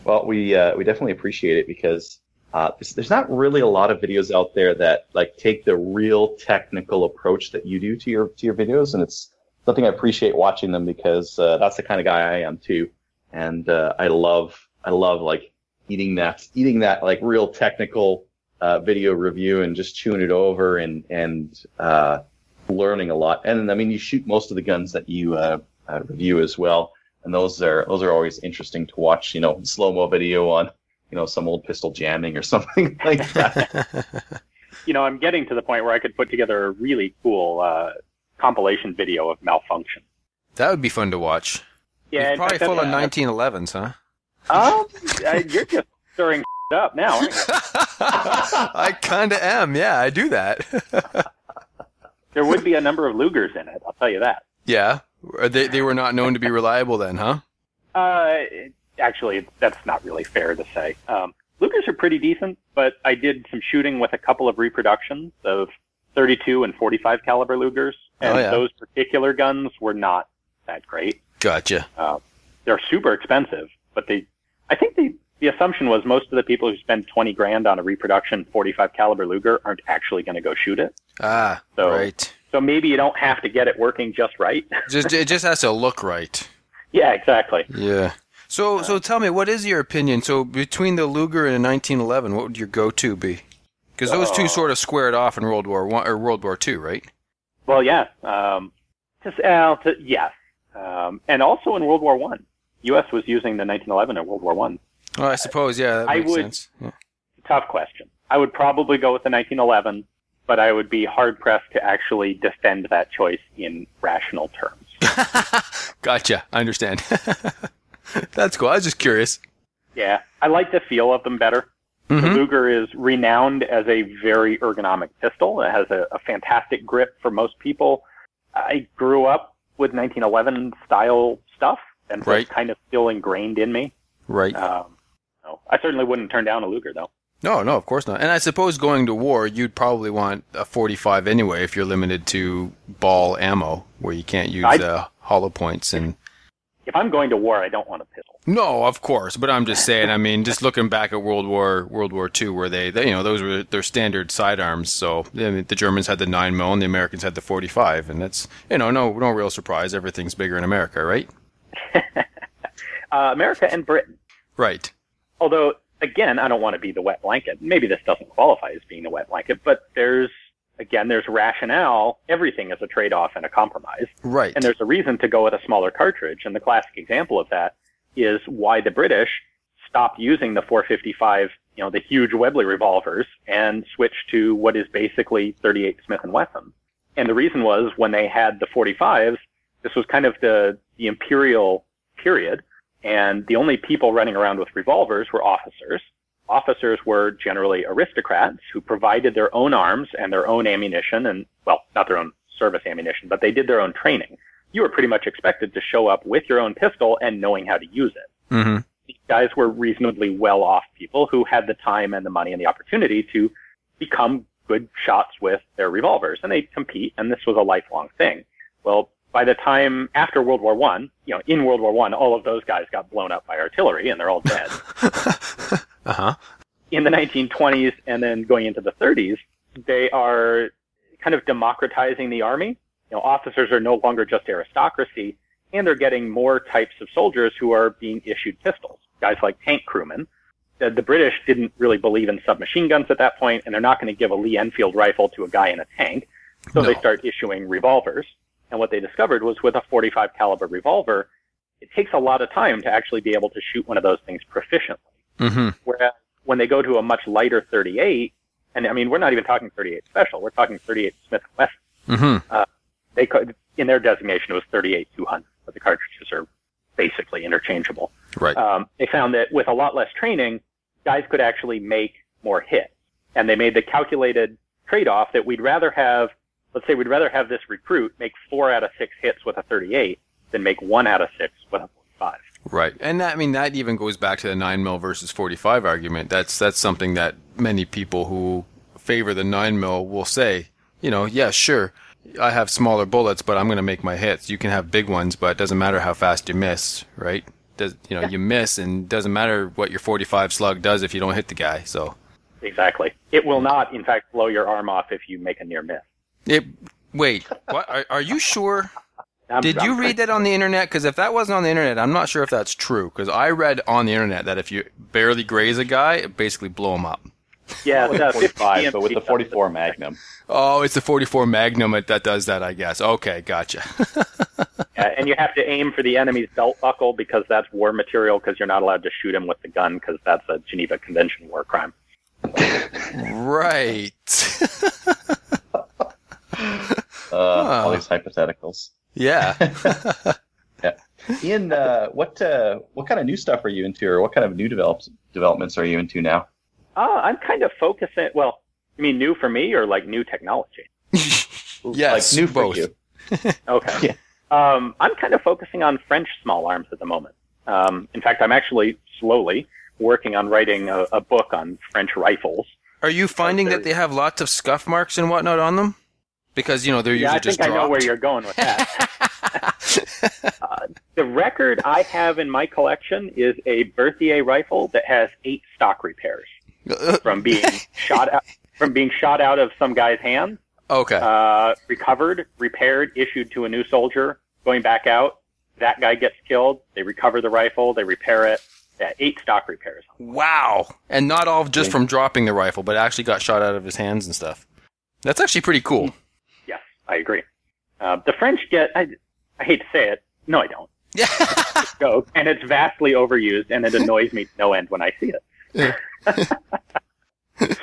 Well, we uh, we definitely appreciate it because uh, there's, there's not really a lot of videos out there that like take the real technical approach that you do to your to your videos, and it's something I appreciate watching them because uh, that's the kind of guy I am too, and uh, I love I love like eating that eating that like real technical uh, video review and just chewing it over and and uh, learning a lot. And I mean, you shoot most of the guns that you uh, uh, review as well and those are those are always interesting to watch. You know, slow mo video on you know some old pistol jamming or something like that. you know, I'm getting to the point where I could put together a really cool uh, compilation video of malfunction. That would be fun to watch. Yeah, You're probably fact, full of uh, 1911s, huh? Um, uh, you're just stirring up now. I kind of am. Yeah, I do that. There would be a number of Lugers in it. I'll tell you that. yeah. They they were not known to be reliable then, huh? Uh, actually, that's not really fair to say. Um, Lugers are pretty decent, but I did some shooting with a couple of reproductions of 32 and 45 caliber Lugers, and Oh, yeah. those particular guns were not that great. Gotcha. They're super expensive, but they, I think the the assumption was most of the people who spend 20 grand on a reproduction 45 caliber Luger aren't actually going to go shoot it. Ah, So- right. So maybe you don't have to get it working just right. Just it just has to look right. yeah, exactly. Yeah. So so tell me, what is your opinion? So between the Luger and a 1911, what would your go-to be? Because those two sort of squared off in World War One or World War Two, right? Well, yeah. Um, just uh, to, yes, um, and also in World War One, U.S. was using the 1911 in World War One. Well, I suppose, yeah, that I would- sense. Yeah. Tough question. I would probably go with the 1911, but I would be hard pressed to actually defend that choice in rational terms. Gotcha. I understand. That's cool. I was just curious. Yeah, I like the feel of them better. The Mhm. Luger is renowned as a very ergonomic pistol. It has a, a fantastic grip for most people. I grew up with 1911 style stuff, and so Right. it's kind of still ingrained in me. Right. Um, so I certainly wouldn't turn down a Luger, though. No, no, of course not. And I suppose going to war, you'd probably want a 45 anyway if you're limited to ball ammo, where you can't use uh, hollow points and. If I'm going to war, I don't want a pistol. No, of course, but I'm just saying. I mean, just looking back at World War World War II, where they, they you know, those were their standard sidearms. So I mean, the Germans had the nine mil, and the Americans had the 45, and that's you know, no, no real surprise. Everything's bigger in America, right? Uh, America and Britain. Right. Although, again, I don't want to be the wet blanket. Maybe this doesn't qualify as being a wet blanket, but there's, again, there's rationale. Everything is a trade-off and a compromise. Right. And there's a reason to go with a smaller cartridge. And the classic example of that is why the British stopped using the 455, you know, the huge Webley revolvers and switched to what is basically 38 Smith and Wesson. And the reason was when they had the 45s, this was kind of the, the imperial period. And the only people running around with revolvers were officers. Officers were generally aristocrats who provided their own arms and their own ammunition and, well, not their own service ammunition, but they did their own training. You were pretty much expected to show up with your own pistol and knowing how to use it. Mm-hmm. These guys were reasonably well off people who had the time and the money and the opportunity to become good shots with their revolvers and they'd compete and this was a lifelong thing. Well, by the time after World War One, you know, in World War One, all of those guys got blown up by artillery and they're all dead. uh huh. in the 1920s and then going into the 30s, they are kind of democratizing the army. You know, officers are no longer just aristocracy, and they're getting more types of soldiers who are being issued pistols. Guys like tank crewmen. The, the British didn't really believe in submachine guns at that point, and they're not going to give a Lee Enfield rifle to a guy in a tank. So No. they start issuing revolvers. And what they discovered was with a 45 caliber revolver, it takes a lot of time to actually be able to shoot one of those things proficiently. Mm-hmm. Whereas when they go to a much lighter 38, and I mean, we're not even talking 38 special, we're talking 38 Smith & Wesson. Mm-hmm. They could, in their designation, it was 38 200, but the cartridges are basically interchangeable. Right. Um, they found that with a lot less training, guys could actually make more hits. And they made the calculated trade-off that we'd rather have, let's say we'd rather have this recruit make four out of six hits with a 38 than make one out of six with a 45. Right, and that, I mean that even goes back to the nine mil versus forty five argument. That's that's something that many people who favor the nine mil will say. You know, yeah, sure, I have smaller bullets, but I'm going to make my hits. You can have big ones, but it doesn't matter how fast you miss, right? Does you know you miss, and doesn't matter what your forty five slug does if you don't hit the guy. So Exactly. It will not, in fact, blow your arm off if you make a near miss. it. Wait, what? Are, are you sure? I'm- Did you I'm- read that on the internet? Because if that wasn't on the internet, I'm not sure if that's true. Because I read on the internet that if you barely graze a guy, it basically blow him up. Yeah, With the the 45, but with the 44 Magnum. Oh, it's the 44 Magnum that that does that, I guess. Okay, gotcha. Yeah, and you have to aim for the enemy's belt buckle because that's war material because you're not allowed to shoot him with the gun because that's a Geneva Convention war crime. right. Uh, All these hypotheticals. Yeah. yeah. Ian, uh, what uh, what kind of new stuff are you into, or what kind of new develops, developments are you into now? Uh, I'm kind of focusing. Well, you mean new for me or like new technology? yes. like new for both. you. Okay. Um, I'm kind of focusing on French small arms at the moment. Um, in fact, I'm actually slowly working on writing a, a book on French rifles. Are you finding that they have lots of scuff marks and whatnot on them? Because you know they're Yeah, usually I think I know where you're going with that. uh, the record I have in my collection is a Berthier rifle that has eight stock repairs from being shot out, from being shot out of some guy's hand, okay. uh, recovered, repaired, issued to a new soldier, going back out. That guy gets killed. They recover the rifle. They repair it. Yeah, eight stock repairs. wow. And not all just from dropping the rifle, but actually got shot out of his hands and stuff. That's actually pretty cool. I agree. Uh, the French get. I, I hate to say it. No, I don't. Yeah. Go, and it's vastly overused, and it annoys me to no end when I see it.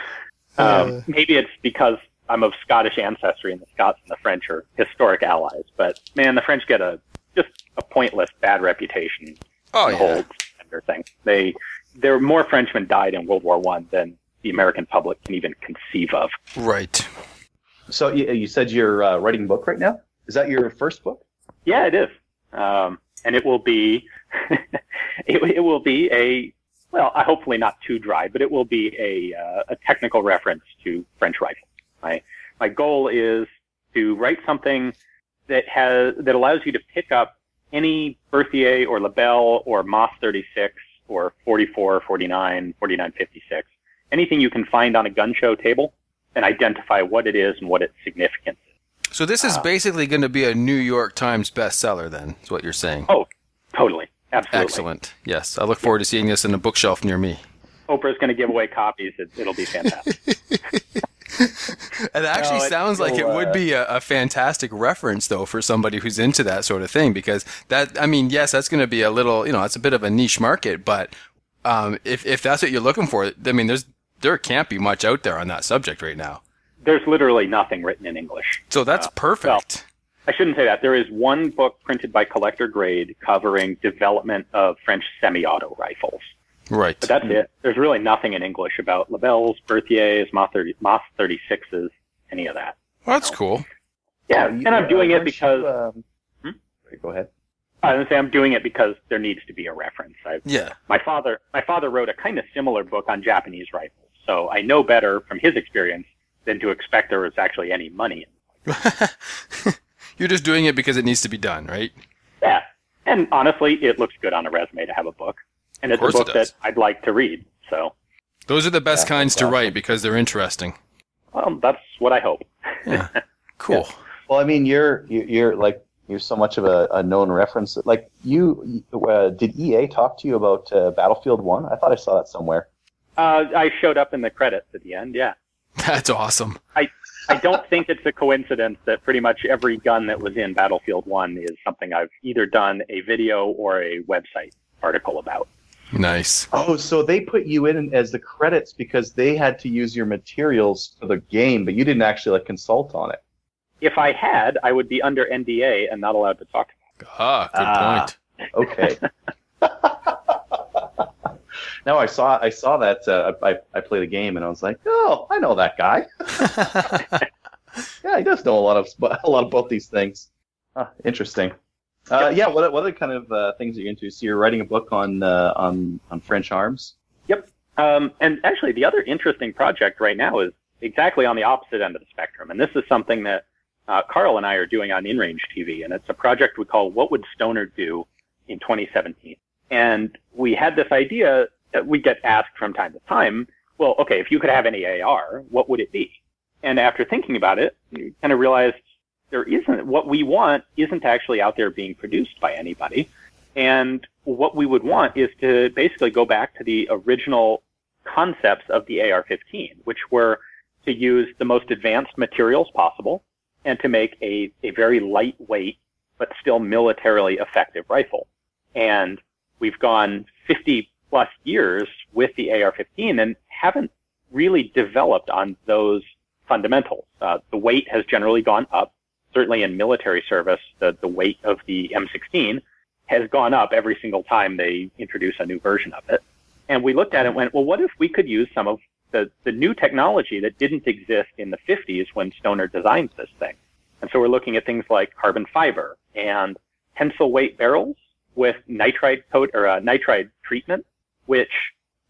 um, maybe it's because I'm of Scottish ancestry, and the Scots and the French are historic allies. But man, the French get a just a pointless bad reputation. oh the yeah. whole thing. They there more Frenchmen died in World War One than the American public can even conceive of. Right. So you, you said you're uh, writing a book right now. Is that your first book? Yeah, it is, um, and it will be it, it will be a well, hopefully not too dry, but it will be a, uh, a technical reference to French rifles. My, my goal is to write something that has, that allows you to pick up any Berthier or Lebel or MAS 36 or 44, 49, 4956, anything you can find on a gun show table and identify what it is and what its significance is. So this is Uh, basically going to be a New York Times bestseller, then, is what you're saying. Oh, totally. Absolutely. Excellent. Yes, I look forward to seeing this in a bookshelf near me. Oprah's going to give away copies. It, it'll be fantastic. It actually No, it- sounds like it would uh, be a, a fantastic reference, though, for somebody who's into that sort of thing. Because that, I mean, yes, that's going to be a little, you know, it's a bit of a niche market. But um, if if that's what you're looking for, I mean, there's there can't be much out there on that subject right now. There's literally nothing written in English. So that's Uh, perfect. I shouldn't say that. There is one book printed by Collector Grade covering development of French semi-auto rifles. right. But that's it. There's really nothing in English about Lebels, Berthiers, MAS 30, 36s, any of that. Well, that's cool. Yeah, You- and I'm doing uh, it because you, um, Hmm? Go ahead. I was gonna say I'm doing it because there needs to be a reference. I, Yeah. my father, my father wrote a kind of similar book on Japanese rifles, so I know better from his experience than to expect there was actually any money. in you're just doing it because it needs to be done, right? Yeah, and honestly, it looks good on a resume to have a book, and it's a course it book that I'd like to read. So, Those are the best Yeah, kinds to awesome. write because they're interesting. well, that's what I hope. Yeah. Cool. Well, I mean, you're you- you're like you're so much of a, a known reference. Like you, uh, did EA talk to you about uh, Battlefield One? I thought I saw that somewhere. Uh, I showed up in the credits at the end. Yeah. That's awesome. I I don't think it's a coincidence that pretty much every gun that was in Battlefield 1 is something I've either done a video or a website article about. Nice. Oh, so they put you in as the credits because they had to use your materials for the game, but you didn't actually like consult on it. If I had, I would be under NDA and not allowed to talk. Ah, good Ah. point. Okay. no, I saw I saw that uh, I I played a game and I was like, oh, I know that guy. Yeah, he does know a lot of a lot about these things. Ah, interesting. Uh, yeah, what what other kind of uh, things are you into? So you're writing a book on uh, on on French arms. Yep. Um, and actually, the other interesting project right now is exactly on the opposite end of the spectrum. And this is something that uh, Carl and I are doing on InRange TV. And it's a project we call What Would Stoner Do in 2017. And we had this idea we get asked from time to time, well, okay, if you could have any AR, what would it be? And after thinking about it, we kind of realized there isn't, what we want isn't actually out there being produced by anybody. And what we would want is to basically go back to the original concepts of the AR-15, which were to use the most advanced materials possible and to make a, a very lightweight but still militarily effective rifle. And we've gone 50 plus years with the AR-15 and haven't really developed on those fundamentals. Uh, the weight has generally gone up. Certainly in military service, the, the weight of the M16 has gone up every single time they introduce a new version of it. And we looked at it and went, well, what if we could use some of the, the new technology that didn't exist in the 50s when Stoner designed this thing? And so we're looking at things like carbon fiber and pencil weight barrels with nitride coat or uh, nitride treatment, which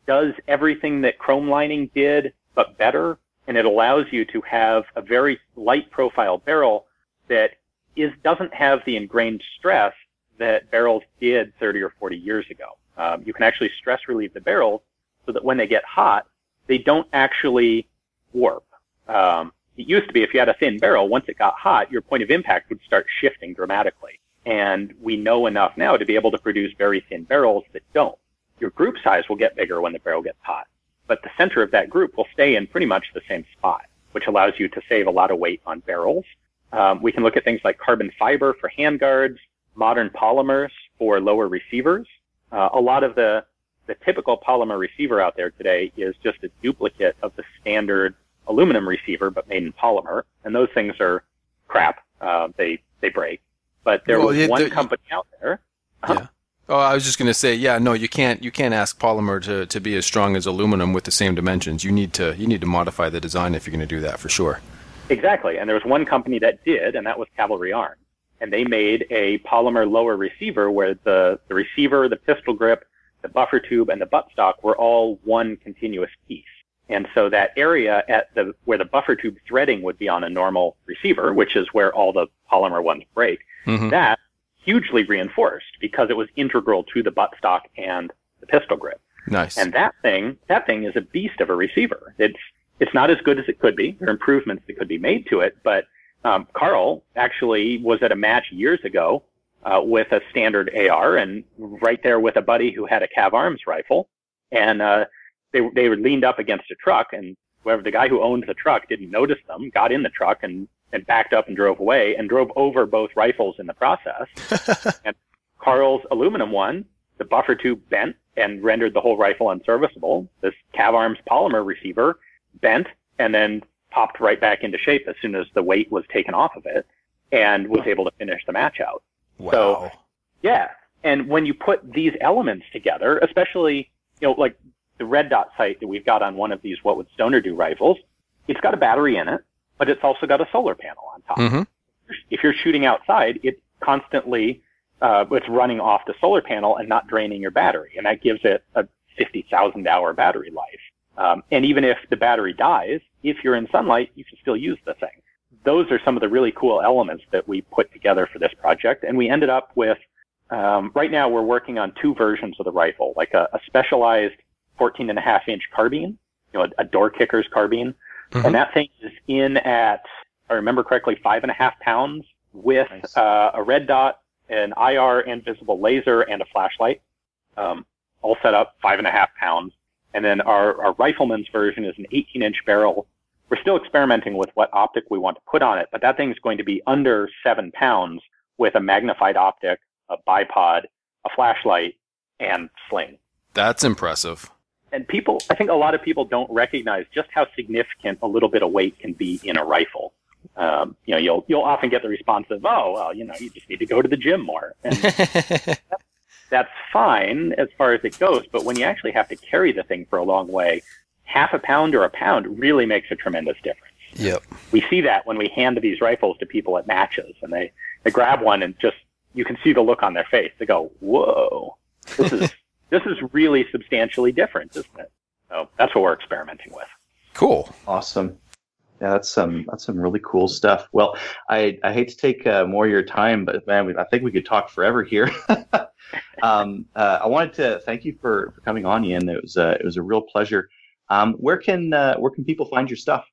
does everything that chrome lining did, but better. And it allows you to have a very light profile barrel that is, doesn't have the ingrained stress that barrels did 30 or 40 years ago. Um, you can actually stress relieve the barrels so that when they get hot, they don't actually warp. Um, it used to be if you had a thin barrel, once it got hot, your point of impact would start shifting dramatically. And we know enough now to be able to produce very thin barrels that don't. Your group size will get bigger when the barrel gets hot, but the center of that group will stay in pretty much the same spot, which allows you to save a lot of weight on barrels. Um, we can look at things like carbon fiber for handguards, modern polymers for lower receivers. Uh, a lot of the, the typical polymer receiver out there today is just a duplicate of the standard aluminum receiver, but made in polymer. And those things are crap. Uh, they, they break. But there Well, was yeah, one company out there. Yeah. Oh, I was just going to say, yeah, no, you can't. You can't ask polymer to, to be as strong as aluminum with the same dimensions. You need to you need to modify the design if you're going to do that for sure. Exactly. And there was one company that did, and that was Cavalry Arms. And they made a polymer lower receiver where the, the receiver, the pistol grip, the buffer tube, and the buttstock were all one continuous piece. And so that area at the where the buffer tube threading would be on a normal receiver, which is where all the polymer ones break, Mhm. that hugely reinforced because it was integral to the buttstock and the pistol grip. Nice. And that thing, that thing is a beast of a receiver. It's it's not as good as it could be. There are improvements that could be made to it, but um, Carl actually was at a match years ago uh, with a standard AR, and right there with a buddy who had a Cav Arms rifle, and uh, they they were leaned up against a truck, and whoever the guy who owned the truck didn't notice them, got in the truck and and backed up and drove away, and drove over both rifles in the process. and Carl's aluminum one, the buffer tube bent and rendered the whole rifle unserviceable. This Cav Arms polymer receiver bent and then popped right back into shape as soon as the weight was taken off of it and was able to finish the match out. wow. Yeah. And when you put these elements together, especially, you know, like the red dot sight that we've got on one of these What Would Stoner Do rifles, it's got a battery in it, but it's also got a solar panel on top. Mhm. If you're shooting outside, it constantly, uh, it's running off the solar panel and not draining your battery. And that gives it a 50,000 hour battery life. Um, and even if the battery dies, if you're in sunlight, you can still use the thing. Those are some of the really cool elements that we put together for this project. And we ended up with, um, right now we're working on two versions of the rifle, like a, a specialized 14 and a half inch carbine, you know, a, a door kicker's carbine. Mhm. And that thing is in at, I remember correctly, five and a half pounds with Nice. uh, a red dot, an IR and visible laser, and a flashlight. Um, all set up, five and a half pounds. And then our, our rifleman's version is an 18 inch barrel. We're still experimenting with what optic we want to put on it, but that thing's going to be under seven pounds with a magnified optic, a bipod, a flashlight, and sling. That's impressive. And people, I think a lot of people don't recognize just how significant a little bit of weight can be in a rifle. Um, you know, you'll you'll often get the response of, "Oh, well, you know, you just need to go to the gym more," and that's fine as far as it goes. But when you actually have to carry the thing for a long way, half a pound or a pound really makes a tremendous difference. yep. We see that when we hand these rifles to people at matches, and they they grab one and just you can see the look on their face. They go, "Whoa, this is this is really substantially different, isn't it?" So that's what we're experimenting with. Cool. Awesome. Yeah, that's some that's some really cool stuff. Well, I, I hate to take uh, more of your time, but man, we, I think we could talk forever here. um, uh, I wanted to thank you for, for coming on, Ian. It was uh, it was a real pleasure. Um, where can uh, where can people find your stuff?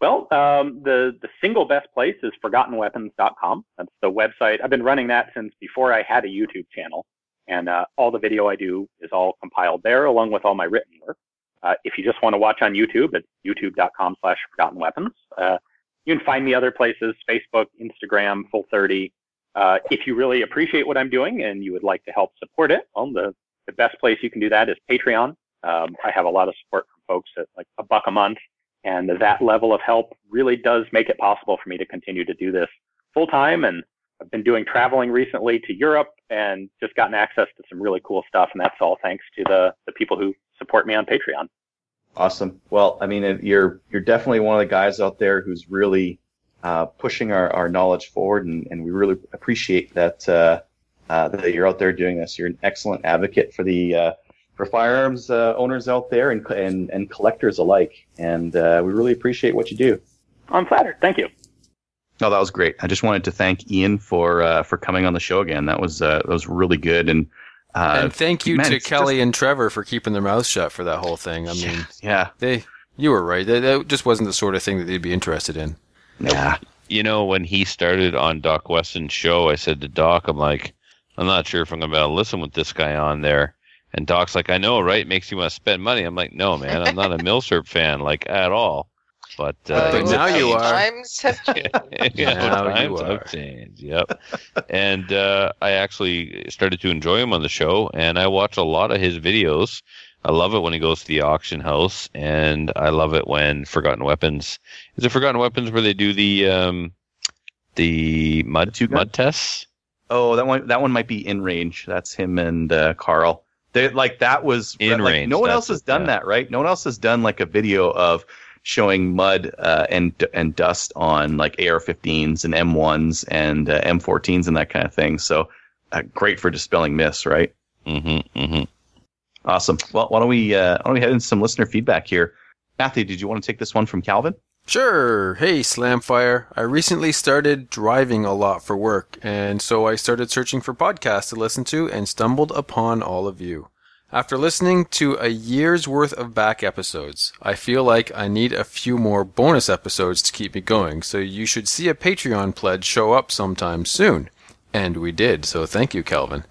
Well, um, the the single best place is ForgottenWeapons.com. That's the website. I've been running that since before I had a YouTube channel, and uh, all the video I do is all compiled there, along with all my written work. Uh, if you just want to watch on YouTube, it's youtube.com/slash Forgotten Weapons. Uh, you can find me other places: Facebook, Instagram, Full Thirty. Uh, if you really appreciate what I'm doing and you would like to help support it, well, the the best place you can do that is Patreon. Um, I have a lot of support from folks at like a buck a month. And that level of help really does make it possible for me to continue to do this full time. And I've been doing traveling recently to Europe and just gotten access to some really cool stuff. And that's all thanks to the, the people who support me on Patreon. Awesome. Well, I mean, you're you're definitely one of the guys out there who's really uh, pushing our, our knowledge forward, and, and we really appreciate that uh, uh, that you're out there doing this. You're an excellent advocate for the uh, for firearms uh, owners out there and and, and collectors alike, and uh, we really appreciate what you do. I'm flattered. Thank you. No, that was great. I just wanted to thank Ian for uh, for coming on the show again. That was uh, that was really good, and uh, and thank you man, to it's Kelly and Trevor for keeping their mouths shut for that whole thing. I mean, yeah, they you were right. That, that just wasn't the sort of thing that they'd be interested in. yeah, You know, when he started on Doc Weston's show, I said to Doc, I'm like, I'm not sure if I'm going to be able to listen with this guy on there. And Doc's like, I know, right? Makes you want to spend money. I'm like, no, man, I'm not a Milsurp fan, like, at all. But, uh, But now you are. Times have changed. yeah, Now you times are. have changed. Yep. and uh, I actually started to enjoy him on the show, and I watch a lot of his videos. I love it when he goes to the auction house, and I love it when Forgotten Weapons. Is it Forgotten Weapons where they do the um, the mud two gun? mud tests? Oh, that one that one might be InRange. That's him and uh, Carl. They like that was In like, range, No one that's else has it, done yeah. that, right? No one else has done like a video of showing mud uh, and and dust on like AR-15s and M1s and uh, M14s and that kind of thing. So uh, great for dispelling myths, right? Mm-hmm. Mm-hmm. Awesome. Well, why don't we uh, why don't we head into some listener feedback here? Matthew, did you want to take this one from Calvin? Sure. Hey, Slamfire. I recently started driving a lot for work, and so I started searching for podcasts to listen to and stumbled upon all of you. After listening to a year's worth of back episodes, I feel like I need a few more bonus episodes to keep me going, so you should see a Patreon pledge show up sometime soon. And we did, so thank you, Calvin.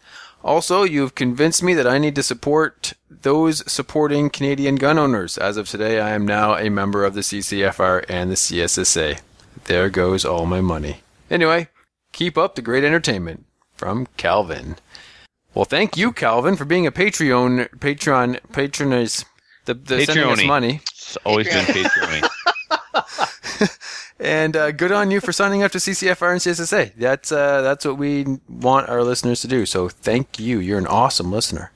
Also, you've convinced me that I need to support those supporting Canadian gun owners. As of today, I am now a member of the CCFR and the CSSA. There goes all my money. Anyway, keep up the great entertainment. From Calvin. Well, thank you, Calvin, for being a Patreon, Patreon, patronize, the, the sending us Patreon-y. money. It's always been Patreon. And uh, good on you for signing up to CCFR and CSSA. That's uh, that's what we want our listeners to do. So thank you. You're an awesome listener.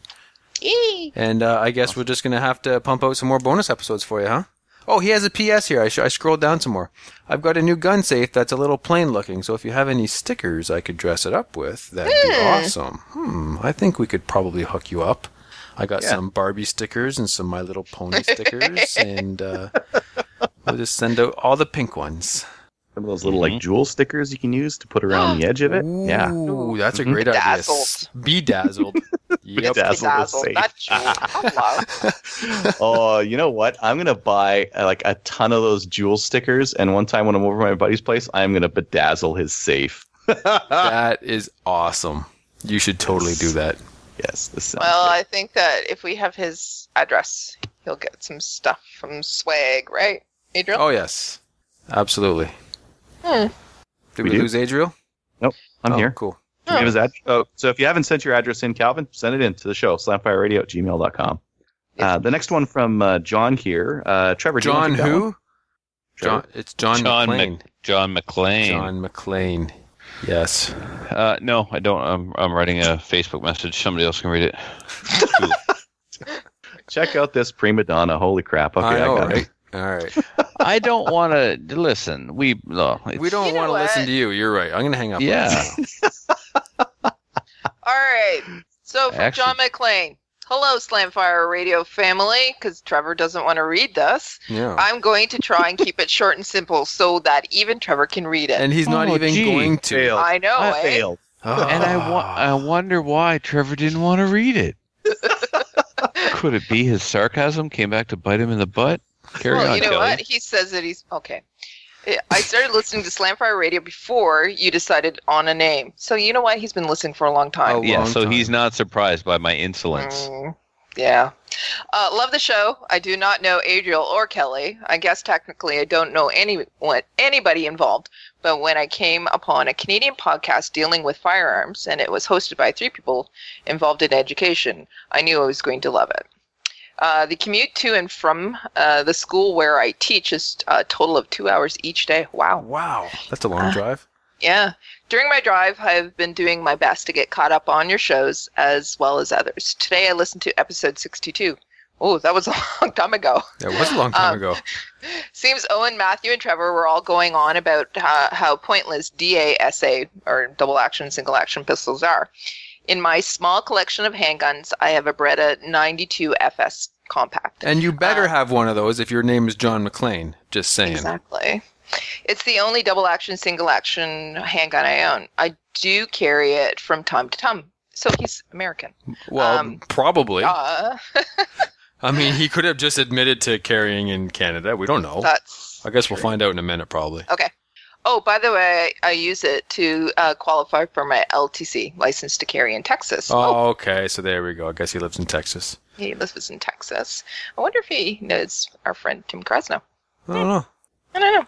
Yee. And uh, I guess we're just gonna have to pump out some more bonus episodes for you, huh? Oh, he has a PS here. I, sh- I scrolled down some more. I've got a new gun safe that's a little plain looking. So if you have any stickers I could dress it up with, that'd be awesome. Hmm. I think we could probably hook you up. I got Yeah. some Barbie stickers and some My Little Pony stickers, and uh, we'll just send out all the pink ones. Some of those little like jewel stickers you can use to put around the edge of it. Yeah. Ooh, that's a Mhm. great idea. Bedazzled. S- Bedazzled. yep. Bedazzled is Bedazzled, safe. not jewel. Oh, you know what? I'm gonna buy uh, like a ton of those jewel stickers, and one time when I'm over at my buddy's place, I'm gonna bedazzle his safe. That is awesome. You should totally do that. Yes, this Well, good. I think that if we have his address, he'll get some stuff from Swag, right, Adriel? Oh yes, absolutely. Hmm. Did We we, lose Adriel? Nope, I'm oh, here. Cool. Do we have his ad- oh, so if you haven't sent your address in, Calvin, send it in to the show, slamfireradio at gmail.com. Uh, the next one from uh, John here. Uh, Trevor, do you John wanna take that one? who? Trevor? John. It's John, John McClane. Mc- John McLean. John McClane. Yes. Uh, no, I don't. I'm, I'm writing a Facebook message. Somebody else can read it. Check out this prima donna. Holy crap. Okay, I I, got right? it. All right. I don't want to listen. We no. We don't You know want to listen to you. You're right. I'm gonna hang up. on Yeah. you. All right. So from Actually- John McLean. Hello, Slamfire Radio family, because Trevor doesn't want to read this. Yeah. I'm going to try and keep it short and simple so that even Trevor can read it. And he's not Oh, even gee. going to. Failed. I know, I eh? failed. and I, wa- I wonder why Trevor didn't want to read it. Could it be his sarcasm came back to bite him in the butt? Carry well, on, you know Kelly. what? He says that he's okay. I- I started listening to Slamfire Radio before you decided on a name. So you know what? He's been listening for a long time. Oh, Yeah, long so time. he's not surprised by my insolence. Mm, yeah. Uh, love the show. I do not know Adriel or Kelly. I guess technically I don't know anyone, anybody involved. But when I came upon a Canadian podcast dealing with firearms, and it was hosted by three people involved in education, I knew I was going to love it. Uh, the commute to and from uh, the school where I teach is a total of two hours each day. Wow. Wow, that's a long drive. Yeah. During my drive, I've been doing my best to get caught up on your shows as well as others. Today I listened to episode 62. Oh, that was a long time ago. That was a long time Um, ago. Seems Owen, Matthew, and Trevor were all going on about how, how pointless DASA, or double action, single action pistols are. In my small collection of handguns, I have a Beretta 92 FS compact. And you better uh, have one of those if your name is John McClane. Just saying. Exactly. It's the only double action, single action handgun I own. I do carry it from time to time. So he's American. Well, Um, probably. Uh, I mean, he could have just admitted to carrying in Canada. We don't know. that's. I guess we'll find out in a minute, probably. Oh, by the way, I, I use it to uh, qualify for my LTC license to carry in Texas. Oh, okay. So there we go. I guess he lives in Texas. he lives in Texas. I wonder if he knows our friend Tim Krasno. I don't know. I don't know.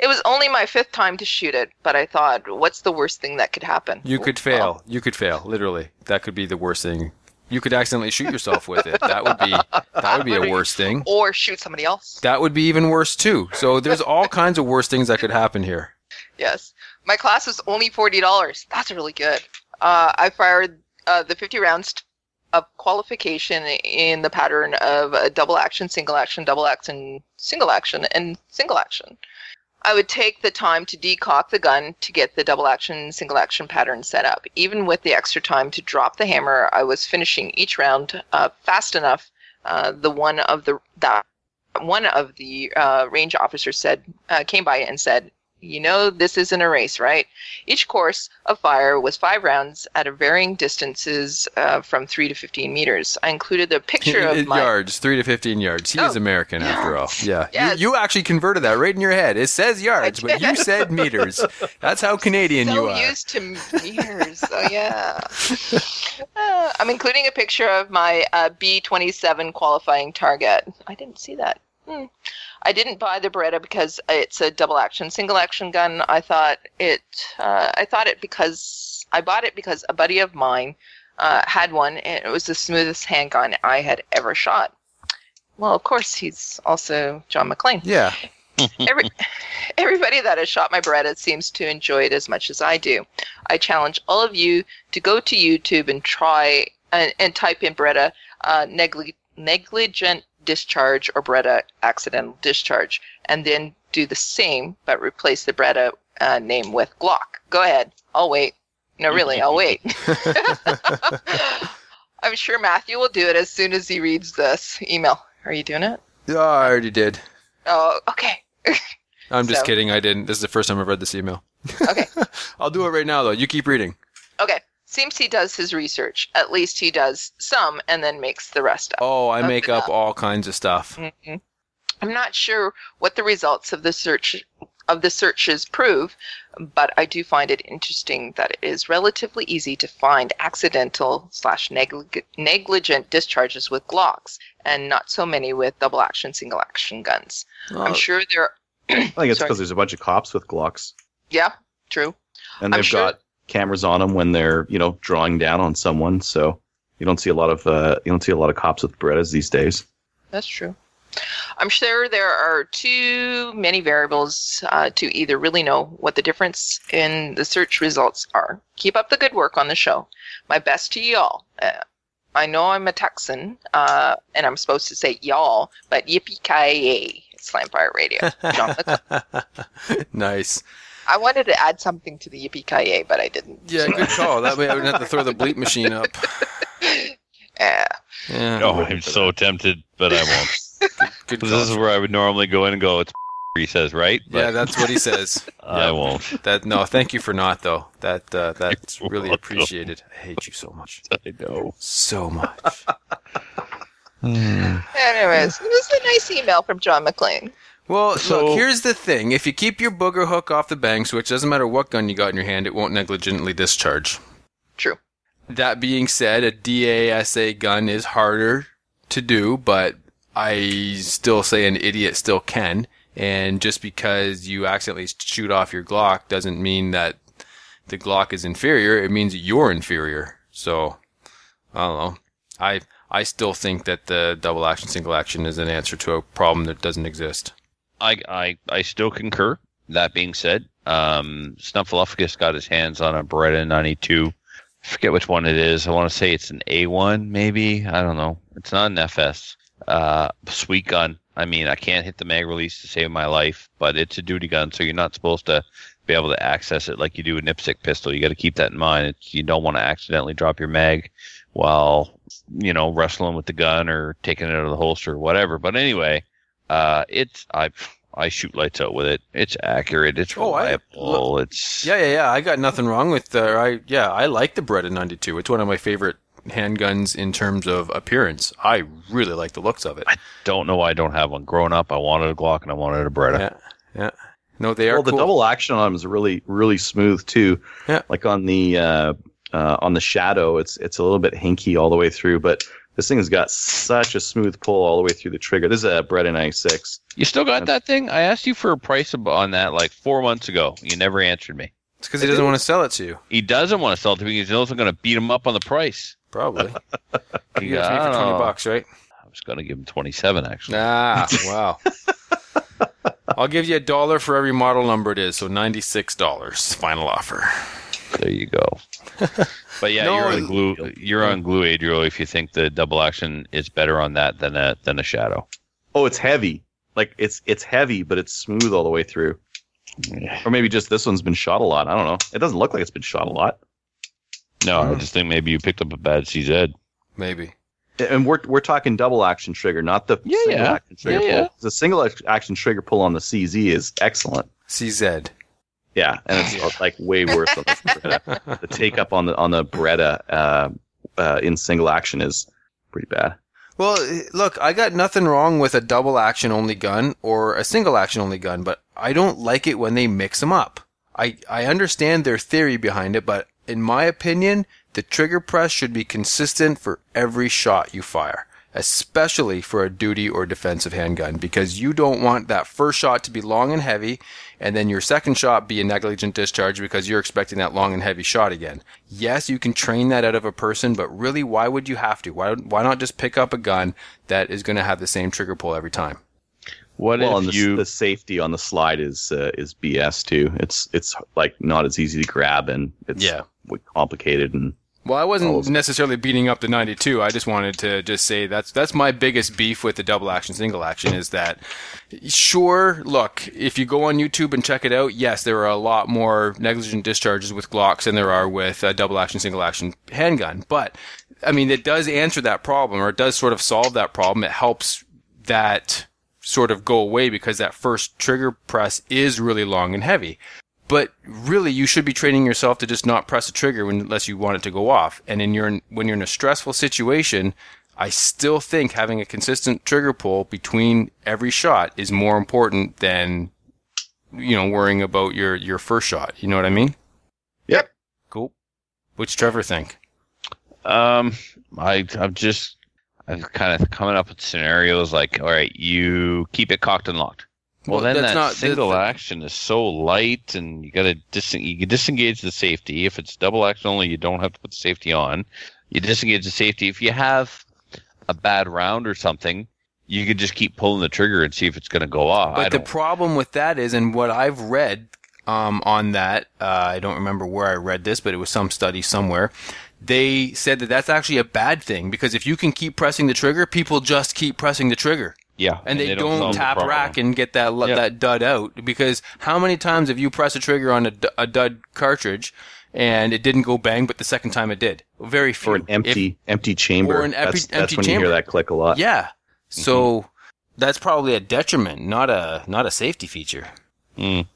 It was only my fifth time to shoot it, but I thought, what's the worst thing that could happen? You could fail. You could fail. Literally, that could be the worst thing. You could accidentally shoot yourself with it. That would be that would be a worse thing. or shoot somebody else. That would be even worse too. So there's all kinds of worse things that could happen here. Yes. My class was only $40. That's really good. Uh, I fired uh, the 50 rounds of qualification in the pattern of a double action, single action, double action, single action, and single action. I would take the time to decock the gun to get the double action, single action pattern set up. Even with the extra time to drop the hammer, I was finishing each round uh, fast enough. Uh, the one of the that one of the uh, range officers said uh, came by and said, "You know this isn't a race, right?" Each course of fire was five rounds at a varying distances uh, from three to fifteen meters. I included a picture of my yards, three to fifteen yards. He is Oh. American after all. Yeah, Yes. you, you actually converted that right in your head. It says yards, but you said meters. That's how Canadian so you are. used to meters. oh yeah. Uh, I'm including a picture of my uh, B27 qualifying target. I didn't see that. Hmm. I didn't buy the Beretta because it's a double action, single action gun. I thought it. Uh, I thought it because I bought it because a buddy of mine uh, had one, and it was the smoothest handgun I had ever shot. Well, of course, he's also John McClane. Yeah, Every, everybody that has shot my Beretta seems to enjoy it as much as I do. I challenge all of you to go to YouTube and try and, and type in Beretta uh, negli- negligent discharge or Beretta accidental discharge, and then do the same, but replace the Beretta uh, name with Glock. Go ahead. I'll wait. No, really, I'll wait. I'm sure Matthew will do it as soon as he reads this email. Are you doing it? oh, I already did. Oh, okay. I'm just So- kidding. I didn't. This is the first time I've read this email. Okay. I'll do it right now, though. You keep reading. Okay. Seems he does his research. At least he does some and then makes the rest up. Oh, I make up up. all kinds of stuff. Mhm. I'm not sure what the results of the search of the searches prove, but I do find it interesting that it is relatively easy to find accidental slash neglig- negligent discharges with Glocks, and not so many with double action, single action guns. I'm sure there. I think it's because there's a bunch of cops with Glocks, Yeah, true. and I'm they've sure- got cameras on them when they're you know drawing down on someone. So you don't see a lot of uh, you don't see a lot of cops with Berettas these days. That's true. I'm sure there are too many variables uh, to either really know what the difference in the search results are. Keep up the good work on the show. My best to y'all. Uh, I know I'm a Texan, uh, and I'm supposed to say y'all, but yippee ki Slam Fire Radio. John nice. I wanted to add something to the yippee ki but I didn't. Yeah, good call. That way I wouldn't have to throw the bleep machine up. Yeah. Yeah. No, I'm so tempted, but I won't. Good this is where I would normally go in and go. It's he says, right? Yeah, that's what he says. I Yeah. won't. That no, thank you for not though. That uh, that's You're really welcome. appreciated. I hate you so much, I know. so much. Anyways, it was a nice email from John McLean. Well, So- look, here's the thing: if you keep your booger hook off the bang switch, doesn't matter what gun you got in your hand, it won't negligently discharge. True. That being said, a DASA gun is harder to do, but I still say an idiot still can. And just because you accidentally shoot off your Glock doesn't mean that the Glock is inferior. It means you're inferior. So, I don't know. I I still think that the double action, single action is an answer to a problem that doesn't exist. I, I, I still concur. That being said, um, Snuffleupagus got his hands on a Beretta 92. I forget which one it is. I want to say it's an A1, maybe. I don't know. It's not an FS. Uh, sweet gun. I mean, I can't hit the mag release to save my life, but it's a duty gun, so you're not supposed to be able to access it like you do a nipstick pistol. You got to keep that in mind. It's, you don't want to accidentally drop your mag while you know wrestling with the gun or taking it out of the holster or whatever. But anyway, uh, it's I I shoot lights out with it. It's accurate. It's Oh, I- reliable. it's Yeah, yeah, yeah. I got nothing wrong with the. I yeah, I like the Beretta 92. It's one of my favorite handguns in terms of appearance. I really like the looks of it. I don't know why I don't have one. Growing up, I wanted a Glock and I wanted a Beretta. Yeah, yeah. No, they are well, the cool. double action on them is really really smooth too. Yeah. Like on the uh, uh, on the shadow, it's it's a little bit hinky all the way through, but this thing has got such a smooth pull all the way through the trigger. This is a Beretta 96. You still got that thing? I asked you for a price on that like four months ago. You never answered me. It's because he doesn't want to sell it to you. He doesn't want to sell it to me because he knows I'm going to beat him up on the price. Probably. You He get me for twenty know. bucks, right? I was going to give him 27 actually. Ah, wow. I'll give you a dollar for every model number it is, so ninety-six dollars final offer. There you go. But yeah, No, you're on glue. You're on glue, Adriel. If you think the double action is better on that than a than a shadow. Oh, it's heavy. Like it's it's heavy, but it's smooth all the way through. Or maybe just this one's been shot a lot. I don't know. It doesn't look like it's been shot a lot. No, I Mm. just think maybe you picked up a bad CZ. Maybe. And we're we're talking double action trigger, not the Yeah, single yeah. action trigger Yeah, pull. yeah. The single action trigger pull on the CZ is excellent. CZ. Yeah, and it's like way worse on the. The take up on the on the Beretta uh, uh, in single action is pretty bad. Well, look, I got nothing wrong with a double action only gun or a single action only gun, but I don't like it when they mix them up. I, I understand their theory behind it, but in my opinion, the trigger press should be consistent for every shot you fire, especially for a duty or defensive handgun, because you don't want that first shot to be long and heavy, and then your second shot be a negligent discharge because you're expecting that long and heavy shot again. Yes, you can train that out of a person, but really, why would you have to? Why, why not just pick up a gun that is going to have the same trigger pull every time? What well, if the, you? the safety on the slide is uh, is BS too. It's it's like not as easy to grab and it's Yeah. complicated and Well, I wasn't oh, necessarily beating up the 92. I just wanted to just say that's that's my biggest beef with the double action single action is that sure, look, if you go on YouTube and check it out, yes, there are a lot more negligent discharges with Glocks than there are with a double action single action handgun. But I mean, it does answer that problem or it does sort of solve that problem. It helps that sort of go away because that first trigger press is really long and heavy. But really, you should be training yourself to just not press a trigger unless you want it to go off. And in your when you're in a stressful situation, I still think having a consistent trigger pull between every shot is more important than you know worrying about your your first shot. You know what I mean? Yep. Cool. What's Trevor think? Um, I I'm just I'm kind of coming up with scenarios like, all right, you keep it cocked and locked. Well, Well, then that's that not- single action is so light, and you got to dis- you can disengage the safety. If it's double action only, you don't have to put the safety on. You disengage the safety. If you have a bad round or something, you could just keep pulling the trigger and see if it's going to go off. But the problem with that is, and what I've read um, on that, uh, I don't remember where I read this, but it was some study somewhere. They said that that's actually a bad thing because if you can keep pressing the trigger, people just keep pressing the trigger. Yeah, and, they, don't, solve the tap problem. rack and get that lu- Yeah. that dud out because how many times have you pressed a trigger on a, a dud cartridge and it didn't go bang, but the second time it did? Very few. or an empty empty chamber. or an empty- that's, that's empty when you hear that click a lot. If, yeah. So that's probably a detriment, not a not a safety feature. Mm.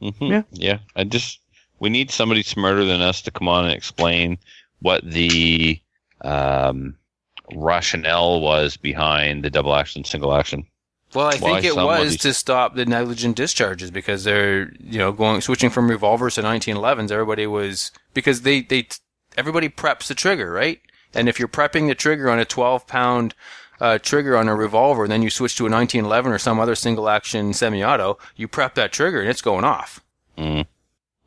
hmm Yeah. Yeah. I just we need somebody smarter than us to come on and explain what the um, rationale was behind the double action, single action. Well, I Why think it was to stop the negligent discharges because they're you know going switching from revolvers to 1911s. Everybody was because they they everybody preps the trigger right, and if you're prepping the trigger on a 12 pound uh, trigger on a revolver, and then you switch to a 1911 or some other single action semi-auto, you prep that trigger and it's going off. Mm.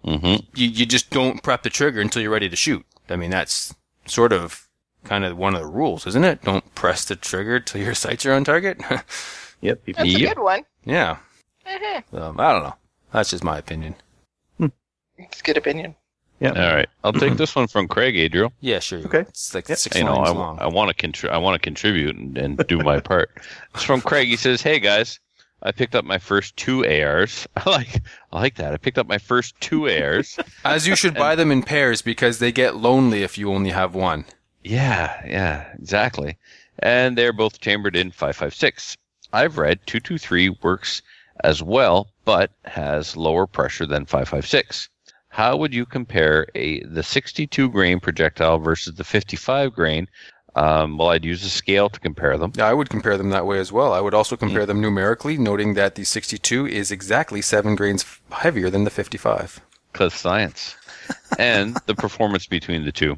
hmm You you just don't prep the trigger until you're ready to shoot. I mean that's sort of kind of one of the rules, isn't it? Don't press the trigger till your sights are on target. Yep. People, That's a good one. yeah. Mhm. Um, I don't know. That's just my opinion. It's a good opinion. yeah. All right. I'll take this one from Craig Adriel. Yeah, sure. Okay. It's like Yep. six you know, lines I, long. I want to contri- I want to contribute and, and do my part. It's from Craig. He says, "Hey guys, I picked up my first two ARs. I like I like that. I picked up my first two ARs. As you should buy them in pairs because they get lonely if you only have one. Yeah, yeah, exactly. And they're both chambered in 556. I've read 223 works as well, but has lower pressure than 556. How would you compare a the 62 grain projectile versus the 55 grain? Um, well, I'd use a scale to compare them. Yeah, I would compare them that way as well. I would also compare them numerically, noting that the 62 is exactly seven grains heavier than the 55. because science and the performance between the two.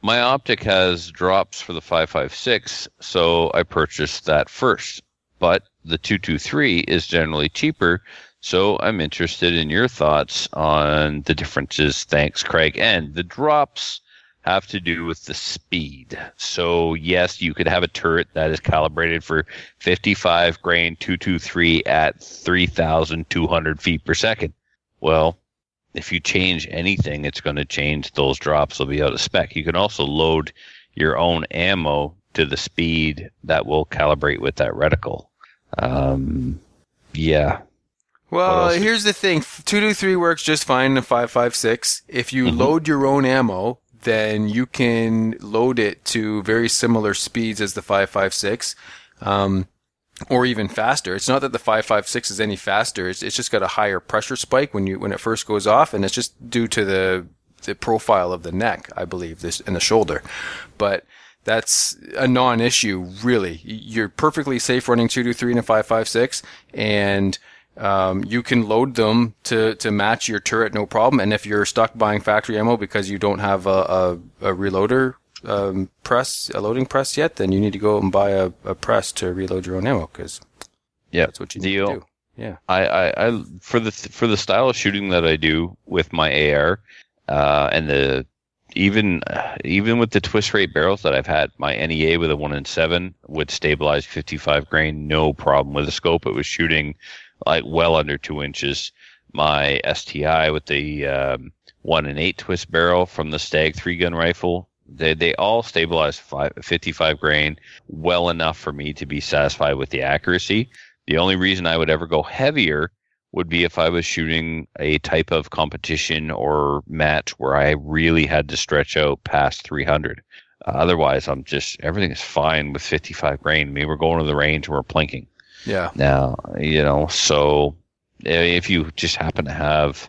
My optic has drops for the 556, so I purchased that first. But the 223 is generally cheaper, so I'm interested in your thoughts on the differences. Thanks, Craig. And the drops have to do with the speed. So, yes, you could have a turret that is calibrated for 55 grain 223 at 3,200 feet per second. Well, if you change anything, it's going to change those drops. They'll be out of spec. You can also load your own ammo to the speed that will calibrate with that reticle. Um, yeah. Well, here's the thing: two two three works just fine in a five five six. If you Mm-hmm. load your own ammo, then you can load it to very similar speeds as the five five six, um, or even faster. It's not that the five five six is any faster. It's, it's just got a higher pressure spike when you when it first goes off, and it's just due to the the profile of the neck, I believe, this and the shoulder. But that's a non-issue, really. You're perfectly safe running two two three and a five five six, and um, you can load them to, to match your turret, no problem. And if you're stuck buying factory ammo because you don't have a, a, a reloader um, press, a loading press yet, then you need to go and buy a, a press to reload your own ammo because Yeah, that's what you need deal. to do. Yeah. I, I, I for the for the style of shooting that I do with my AR, uh, and the even even with the twist rate barrels that I've had, my NEA with a one in seven would stabilize 55 grain, no problem. With the scope, it was shooting like well under two inches. My STI with the um, one in eight twist barrel from the Stag three gun rifle, they they all stabilize five, 55 grain well enough for me to be satisfied with the accuracy. The only reason I would ever go heavier would be if I was shooting a type of competition or match where I really had to stretch out past 300. Uh, otherwise, I'm just everything is fine with 55 grain. I mean, we're going to the range and we're plinking Yeah. now. You know, so uh, if you just happen to have,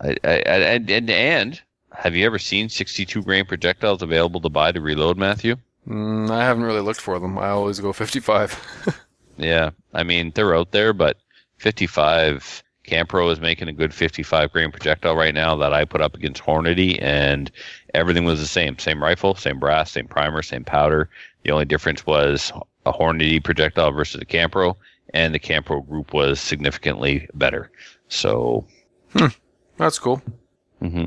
I, I, I- and, and and have you ever seen 62 grain projectiles available to buy to reload, Matthew? Mm, I haven't really looked for them. I always go 55. Yeah, I mean they're out there, but 55 Campro is making a good 55 grain projectile right now that I put up against Hornady, and everything was the same: same rifle, same brass, same primer, same powder. The only difference was a Hornady projectile versus a Campro, and the Campro group was significantly better. So, that's cool. hmm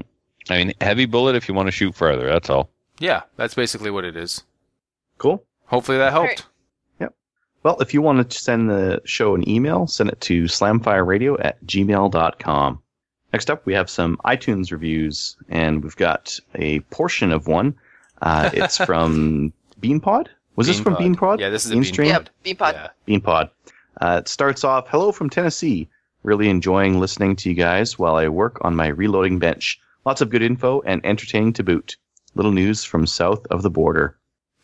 I mean, heavy bullet if you want to shoot further. That's all. Yeah, that's basically what it is. Cool. Hopefully that helped. Great. Well, if you want to send the show an email, send it to slamfireradio at gmail.com. Next up, we have some iTunes reviews, and we've got a portion of one. Uh, it's from Beanpod. Was this from Beanpod? Yeah, this is a Bean Beanpod. Yep, Beanpod. Yeah. Beanpod. Uh, it starts off Hello from Tennessee. Really enjoying listening to you guys while I work on my reloading bench. Lots of good info and entertaining to boot. Little news from south of the border.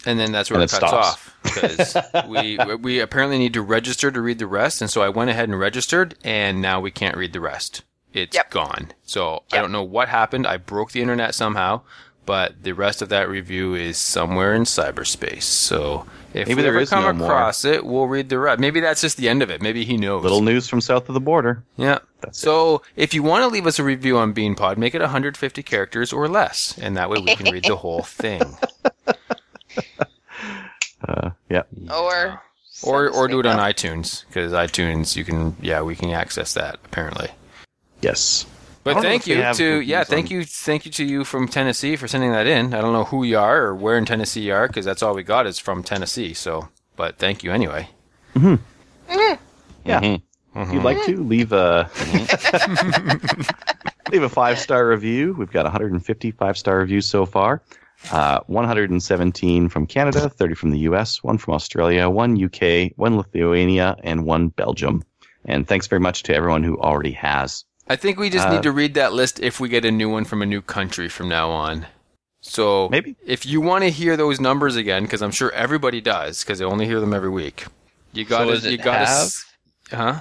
And then that's where And it it cuts stops. off because we we apparently need to register to read the rest, and so I went ahead and registered, and now we can't read the rest. It's Yep. gone. So I don't know what happened. I broke the internet somehow, but the rest of that review is somewhere in cyberspace. So if Maybe we there ever is come no more. across it, we'll read the rest. Maybe that's just the end of it. Maybe he knows. Little news from south of the border. Yeah. That's it. So if you want to leave us a review on Beanpod, make it 150 characters or less, and that way we can read the whole thing. Uh, yeah. Or or or do it on iTunes because iTunes you can yeah we can access that apparently. Yes. I But thank you to reviews yeah thank you thank you to you from Tennessee for sending that in. I don't know who you are or where in Tennessee you are because that's all we got is from Tennessee. So but thank you anyway. Yeah. Mhm. If you'd like to leave a leave a five star review, we've got 155 star reviews so far. Uh, 117 from Canada, 30 from the U.S., one from Australia, one UK, one Lithuania, and one Belgium. And thanks very much to everyone who already has. I think we just Uh, need to read that list if we get a new one from a new country from now on. So Maybe. if you want to hear those numbers again, because I'm sure everybody does, because they only hear them every week. You got is to. You got have? to. Huh?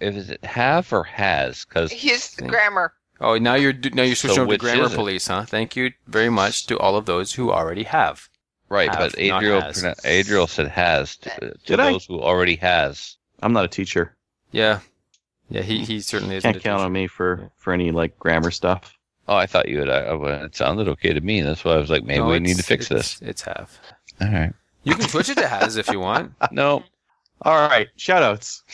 Is it have or has? Because His grammar. Oh, now you're now you're switching So over to which grammar police, huh? Thank you very much to all of those who already have. right, Have, but Adriel has. pronou- Adriel said has to, to Did I? those who already has. I'm not a teacher. Yeah, yeah. He he certainly isn't. Can't count teacher. on me for, for any like grammar stuff. Oh, I thought you would. Uh, well, it sounded okay to me. That's why I was like, maybe No, we need to fix it's- this. It's have. All right. You can switch it to has if you want. No, All right. Shout outs.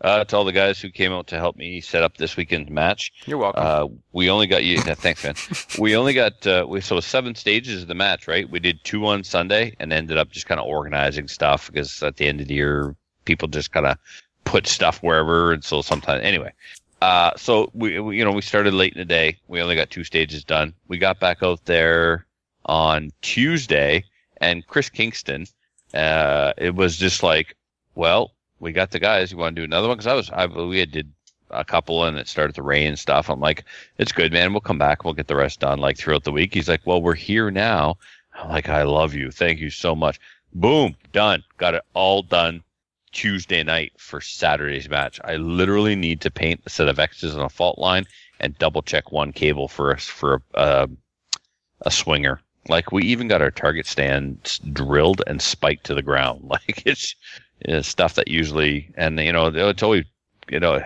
uh, to all the guys who came out to help me set up this weekend's match. You're welcome. Uh, we only got you. yeah, thanks, man. we only got uh, we so seven stages of the match, right? We did two on Sunday and ended up just kind of organizing stuff because at the end of the year, people just kind of put stuff wherever, and so sometimes anyway. Uh, so we, we you know we started late in the day. We only got two stages done. We got back out there on Tuesday, and Chris Kingston. Uh, it was just like, well, we got the guys. You want to do another one? Because I was, I we had did a couple and it started to rain and stuff. I'm like, it's good, man. We'll come back. We'll get the rest done like throughout the week. He's like, well, we're here now. I'm like, I love you. Thank you so much. Boom, done. Got it all done Tuesday night for Saturday's match. I literally need to paint a set of X's on a fault line and double check one cable for us for a, uh, a swinger. Like we even got our target stands drilled and spiked to the ground. Like it's, it's stuff that usually, and you know, it's always, you know,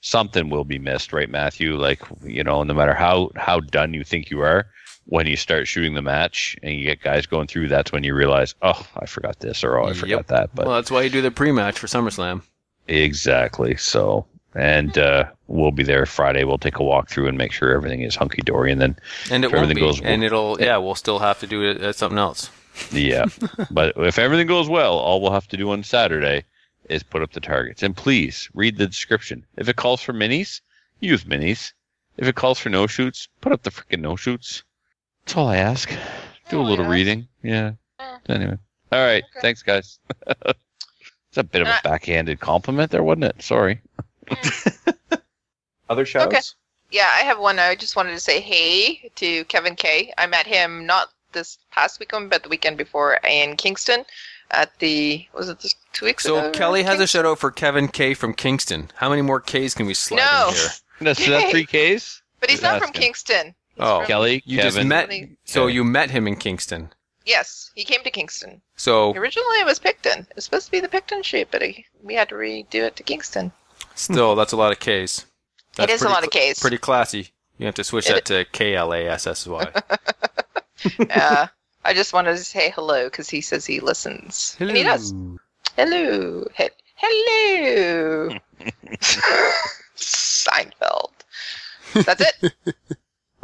something will be missed, right, Matthew? Like you know, no matter how how done you think you are, when you start shooting the match and you get guys going through, that's when you realize, oh, I forgot this or oh, I forgot Yep. that. But well, that's why you do the pre-match for SummerSlam. exactly. So, and uh, we'll be there Friday. We'll take a walk through and make sure everything is hunky dory, and then And it everything be. goes- and it'll, yeah, we'll still have to do it at something else. Yeah. but if everything goes well, all we'll have to do on Saturday is put up the targets. And please read the description. If it calls for minis, use minis. If it calls for no shoots, put up the freaking no shoots. That's all I ask. Do a little reading. Yeah. Oh. Anyway. All right. Okay. Thanks, guys. it's a bit of a Uh, backhanded compliment there, wasn't it? Sorry. Other shoutouts? Okay. Yeah, I have one. I just wanted to say hey to Kevin K. I met him not this past weekend, but the weekend before in Kingston at the was it this two weeks ago? So Kelly has a Kingston? shout out for Kevin K from Kingston. How many more Ks can we slide No. in here? That's three Ks? but he's not That's from. Kingston. He's Oh. from- Kelly, You Kevin. just met. So you met him in Kingston. Yes, he came to Kingston. So Originally, it was Picton. It was supposed to be the Picton shoot, but he, we had to redo it to Kingston. still, that's a lot of Ks. That's it is a pretty lot of cl- Ks. Pretty classy. You have to switch It- that to K L A S S Y. uh, I just wanted to say hello because he says he listens. And he does. Hello. He- hello. Seinfeld. That's it.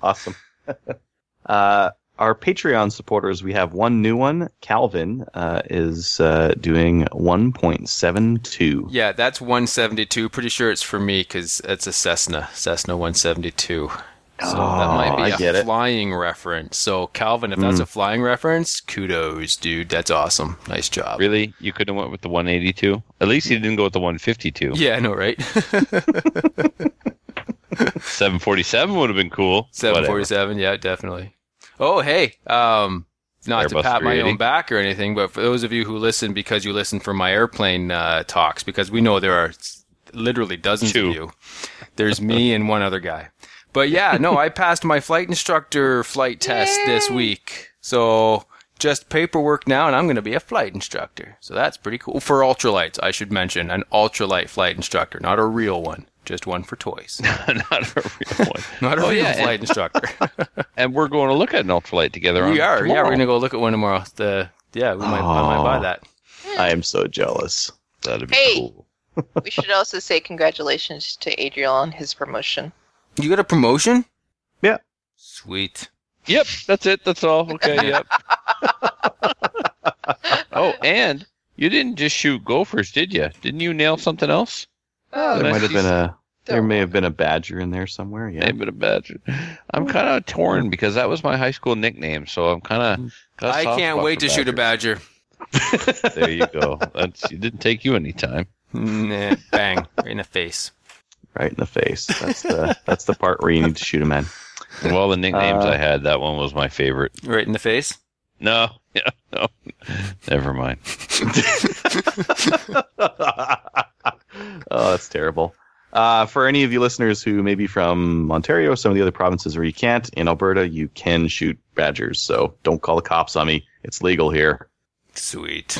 Awesome. uh, our Patreon supporters, we have one new one. Calvin uh, is uh, doing 1.72. Yeah, that's 172. Pretty sure it's for me because it's a Cessna, Cessna 172. So that might Oh, be I a get it. flying reference. So Calvin, if that's a flying reference, kudos, dude. That's awesome. Nice job. Really? You could have went with the 182? At least you didn't go with the 152. Yeah, I know, right? 747 would have been cool. Whatever. 747. Yeah, definitely. Oh, hey. Um, not to pat my own back or anything, but for those of you who listen because you listen for my airplane uh, talks, because we know there are literally dozens Two. of you. There's me and one other guy. But yeah, no, I passed my flight instructor flight test this week. So just paperwork now, and I'm going to be a flight instructor. So that's pretty cool. For ultralights, I should mention, an ultralight flight instructor, not a real one. Just one for toys. Not a real one. Not a Oh, real yeah, and- flight instructor. And we're going to look at an ultralight together. We on are. Yeah, we're gonna go look at one tomorrow. The yeah, we might, I might buy that. I am so jealous. That'd be Hey. cool. we should also say congratulations to Adriel on his promotion. You got a promotion? Yeah. Sweet. Yep, that's it. That's all. Okay, yep. oh, and you didn't just shoot gophers, did you? Didn't you nail something else? Oh, there might have been a. There may have been a badger in there somewhere. Yeah. Name it a badger. I'm kind of torn because that was my high school nickname, so I'm kind of. I can't wait to shoot a badger. There you go. That's it didn't take you any time. Nah, bang, right in the face. Right in the face. That's the that's the part where you need to shoot a man. Of all the nicknames Uh, I had, that one was my favorite. Right in the face. No, yeah, no, never mind. oh, that's terrible. Uh, for any of you listeners who may be from Ontario, or some of the other provinces where you can't, in Alberta, you can shoot badgers. So don't call the cops on me. It's legal here. Sweet.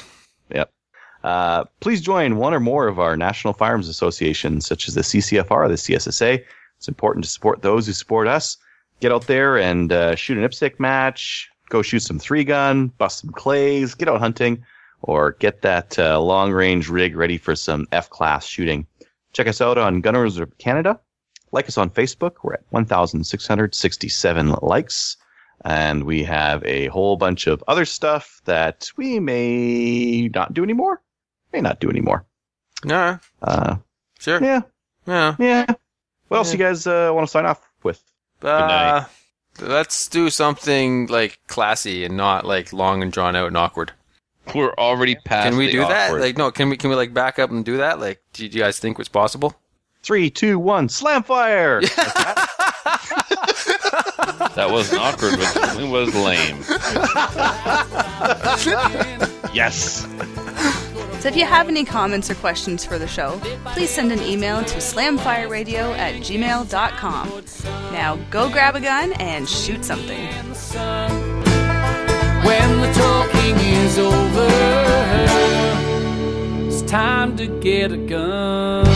Uh, please join one or more of our national firearms associations, such as the CCFR, or the CSSA. It's important to support those who support us. Get out there and uh, shoot an IPSC match, go shoot some three gun, bust some clays, get out hunting, or get that uh, long range rig ready for some F class shooting. Check us out on Gun Reserve Canada. Like us on Facebook. We're at 1,667 likes. And we have a whole bunch of other stuff that we may not do anymore. May not do anymore. Nah, Uh, sure. yeah, Yeah. yeah. What else you guys uh, want to sign off with? Uh, let's do something like classy and not like long and drawn out and awkward. We're already past. Can we the do that? Like, no, can we can we like back up and do that? Like, do you guys think it's possible? Three, two, one, slam fire! Like that. That wasn't awkward, but certainly was lame. yes. So if you have any comments or questions for the show, please send an email to slamfireradio at gmail.com. Now go grab a gun and shoot something. When the talking is over, it's time to get a gun.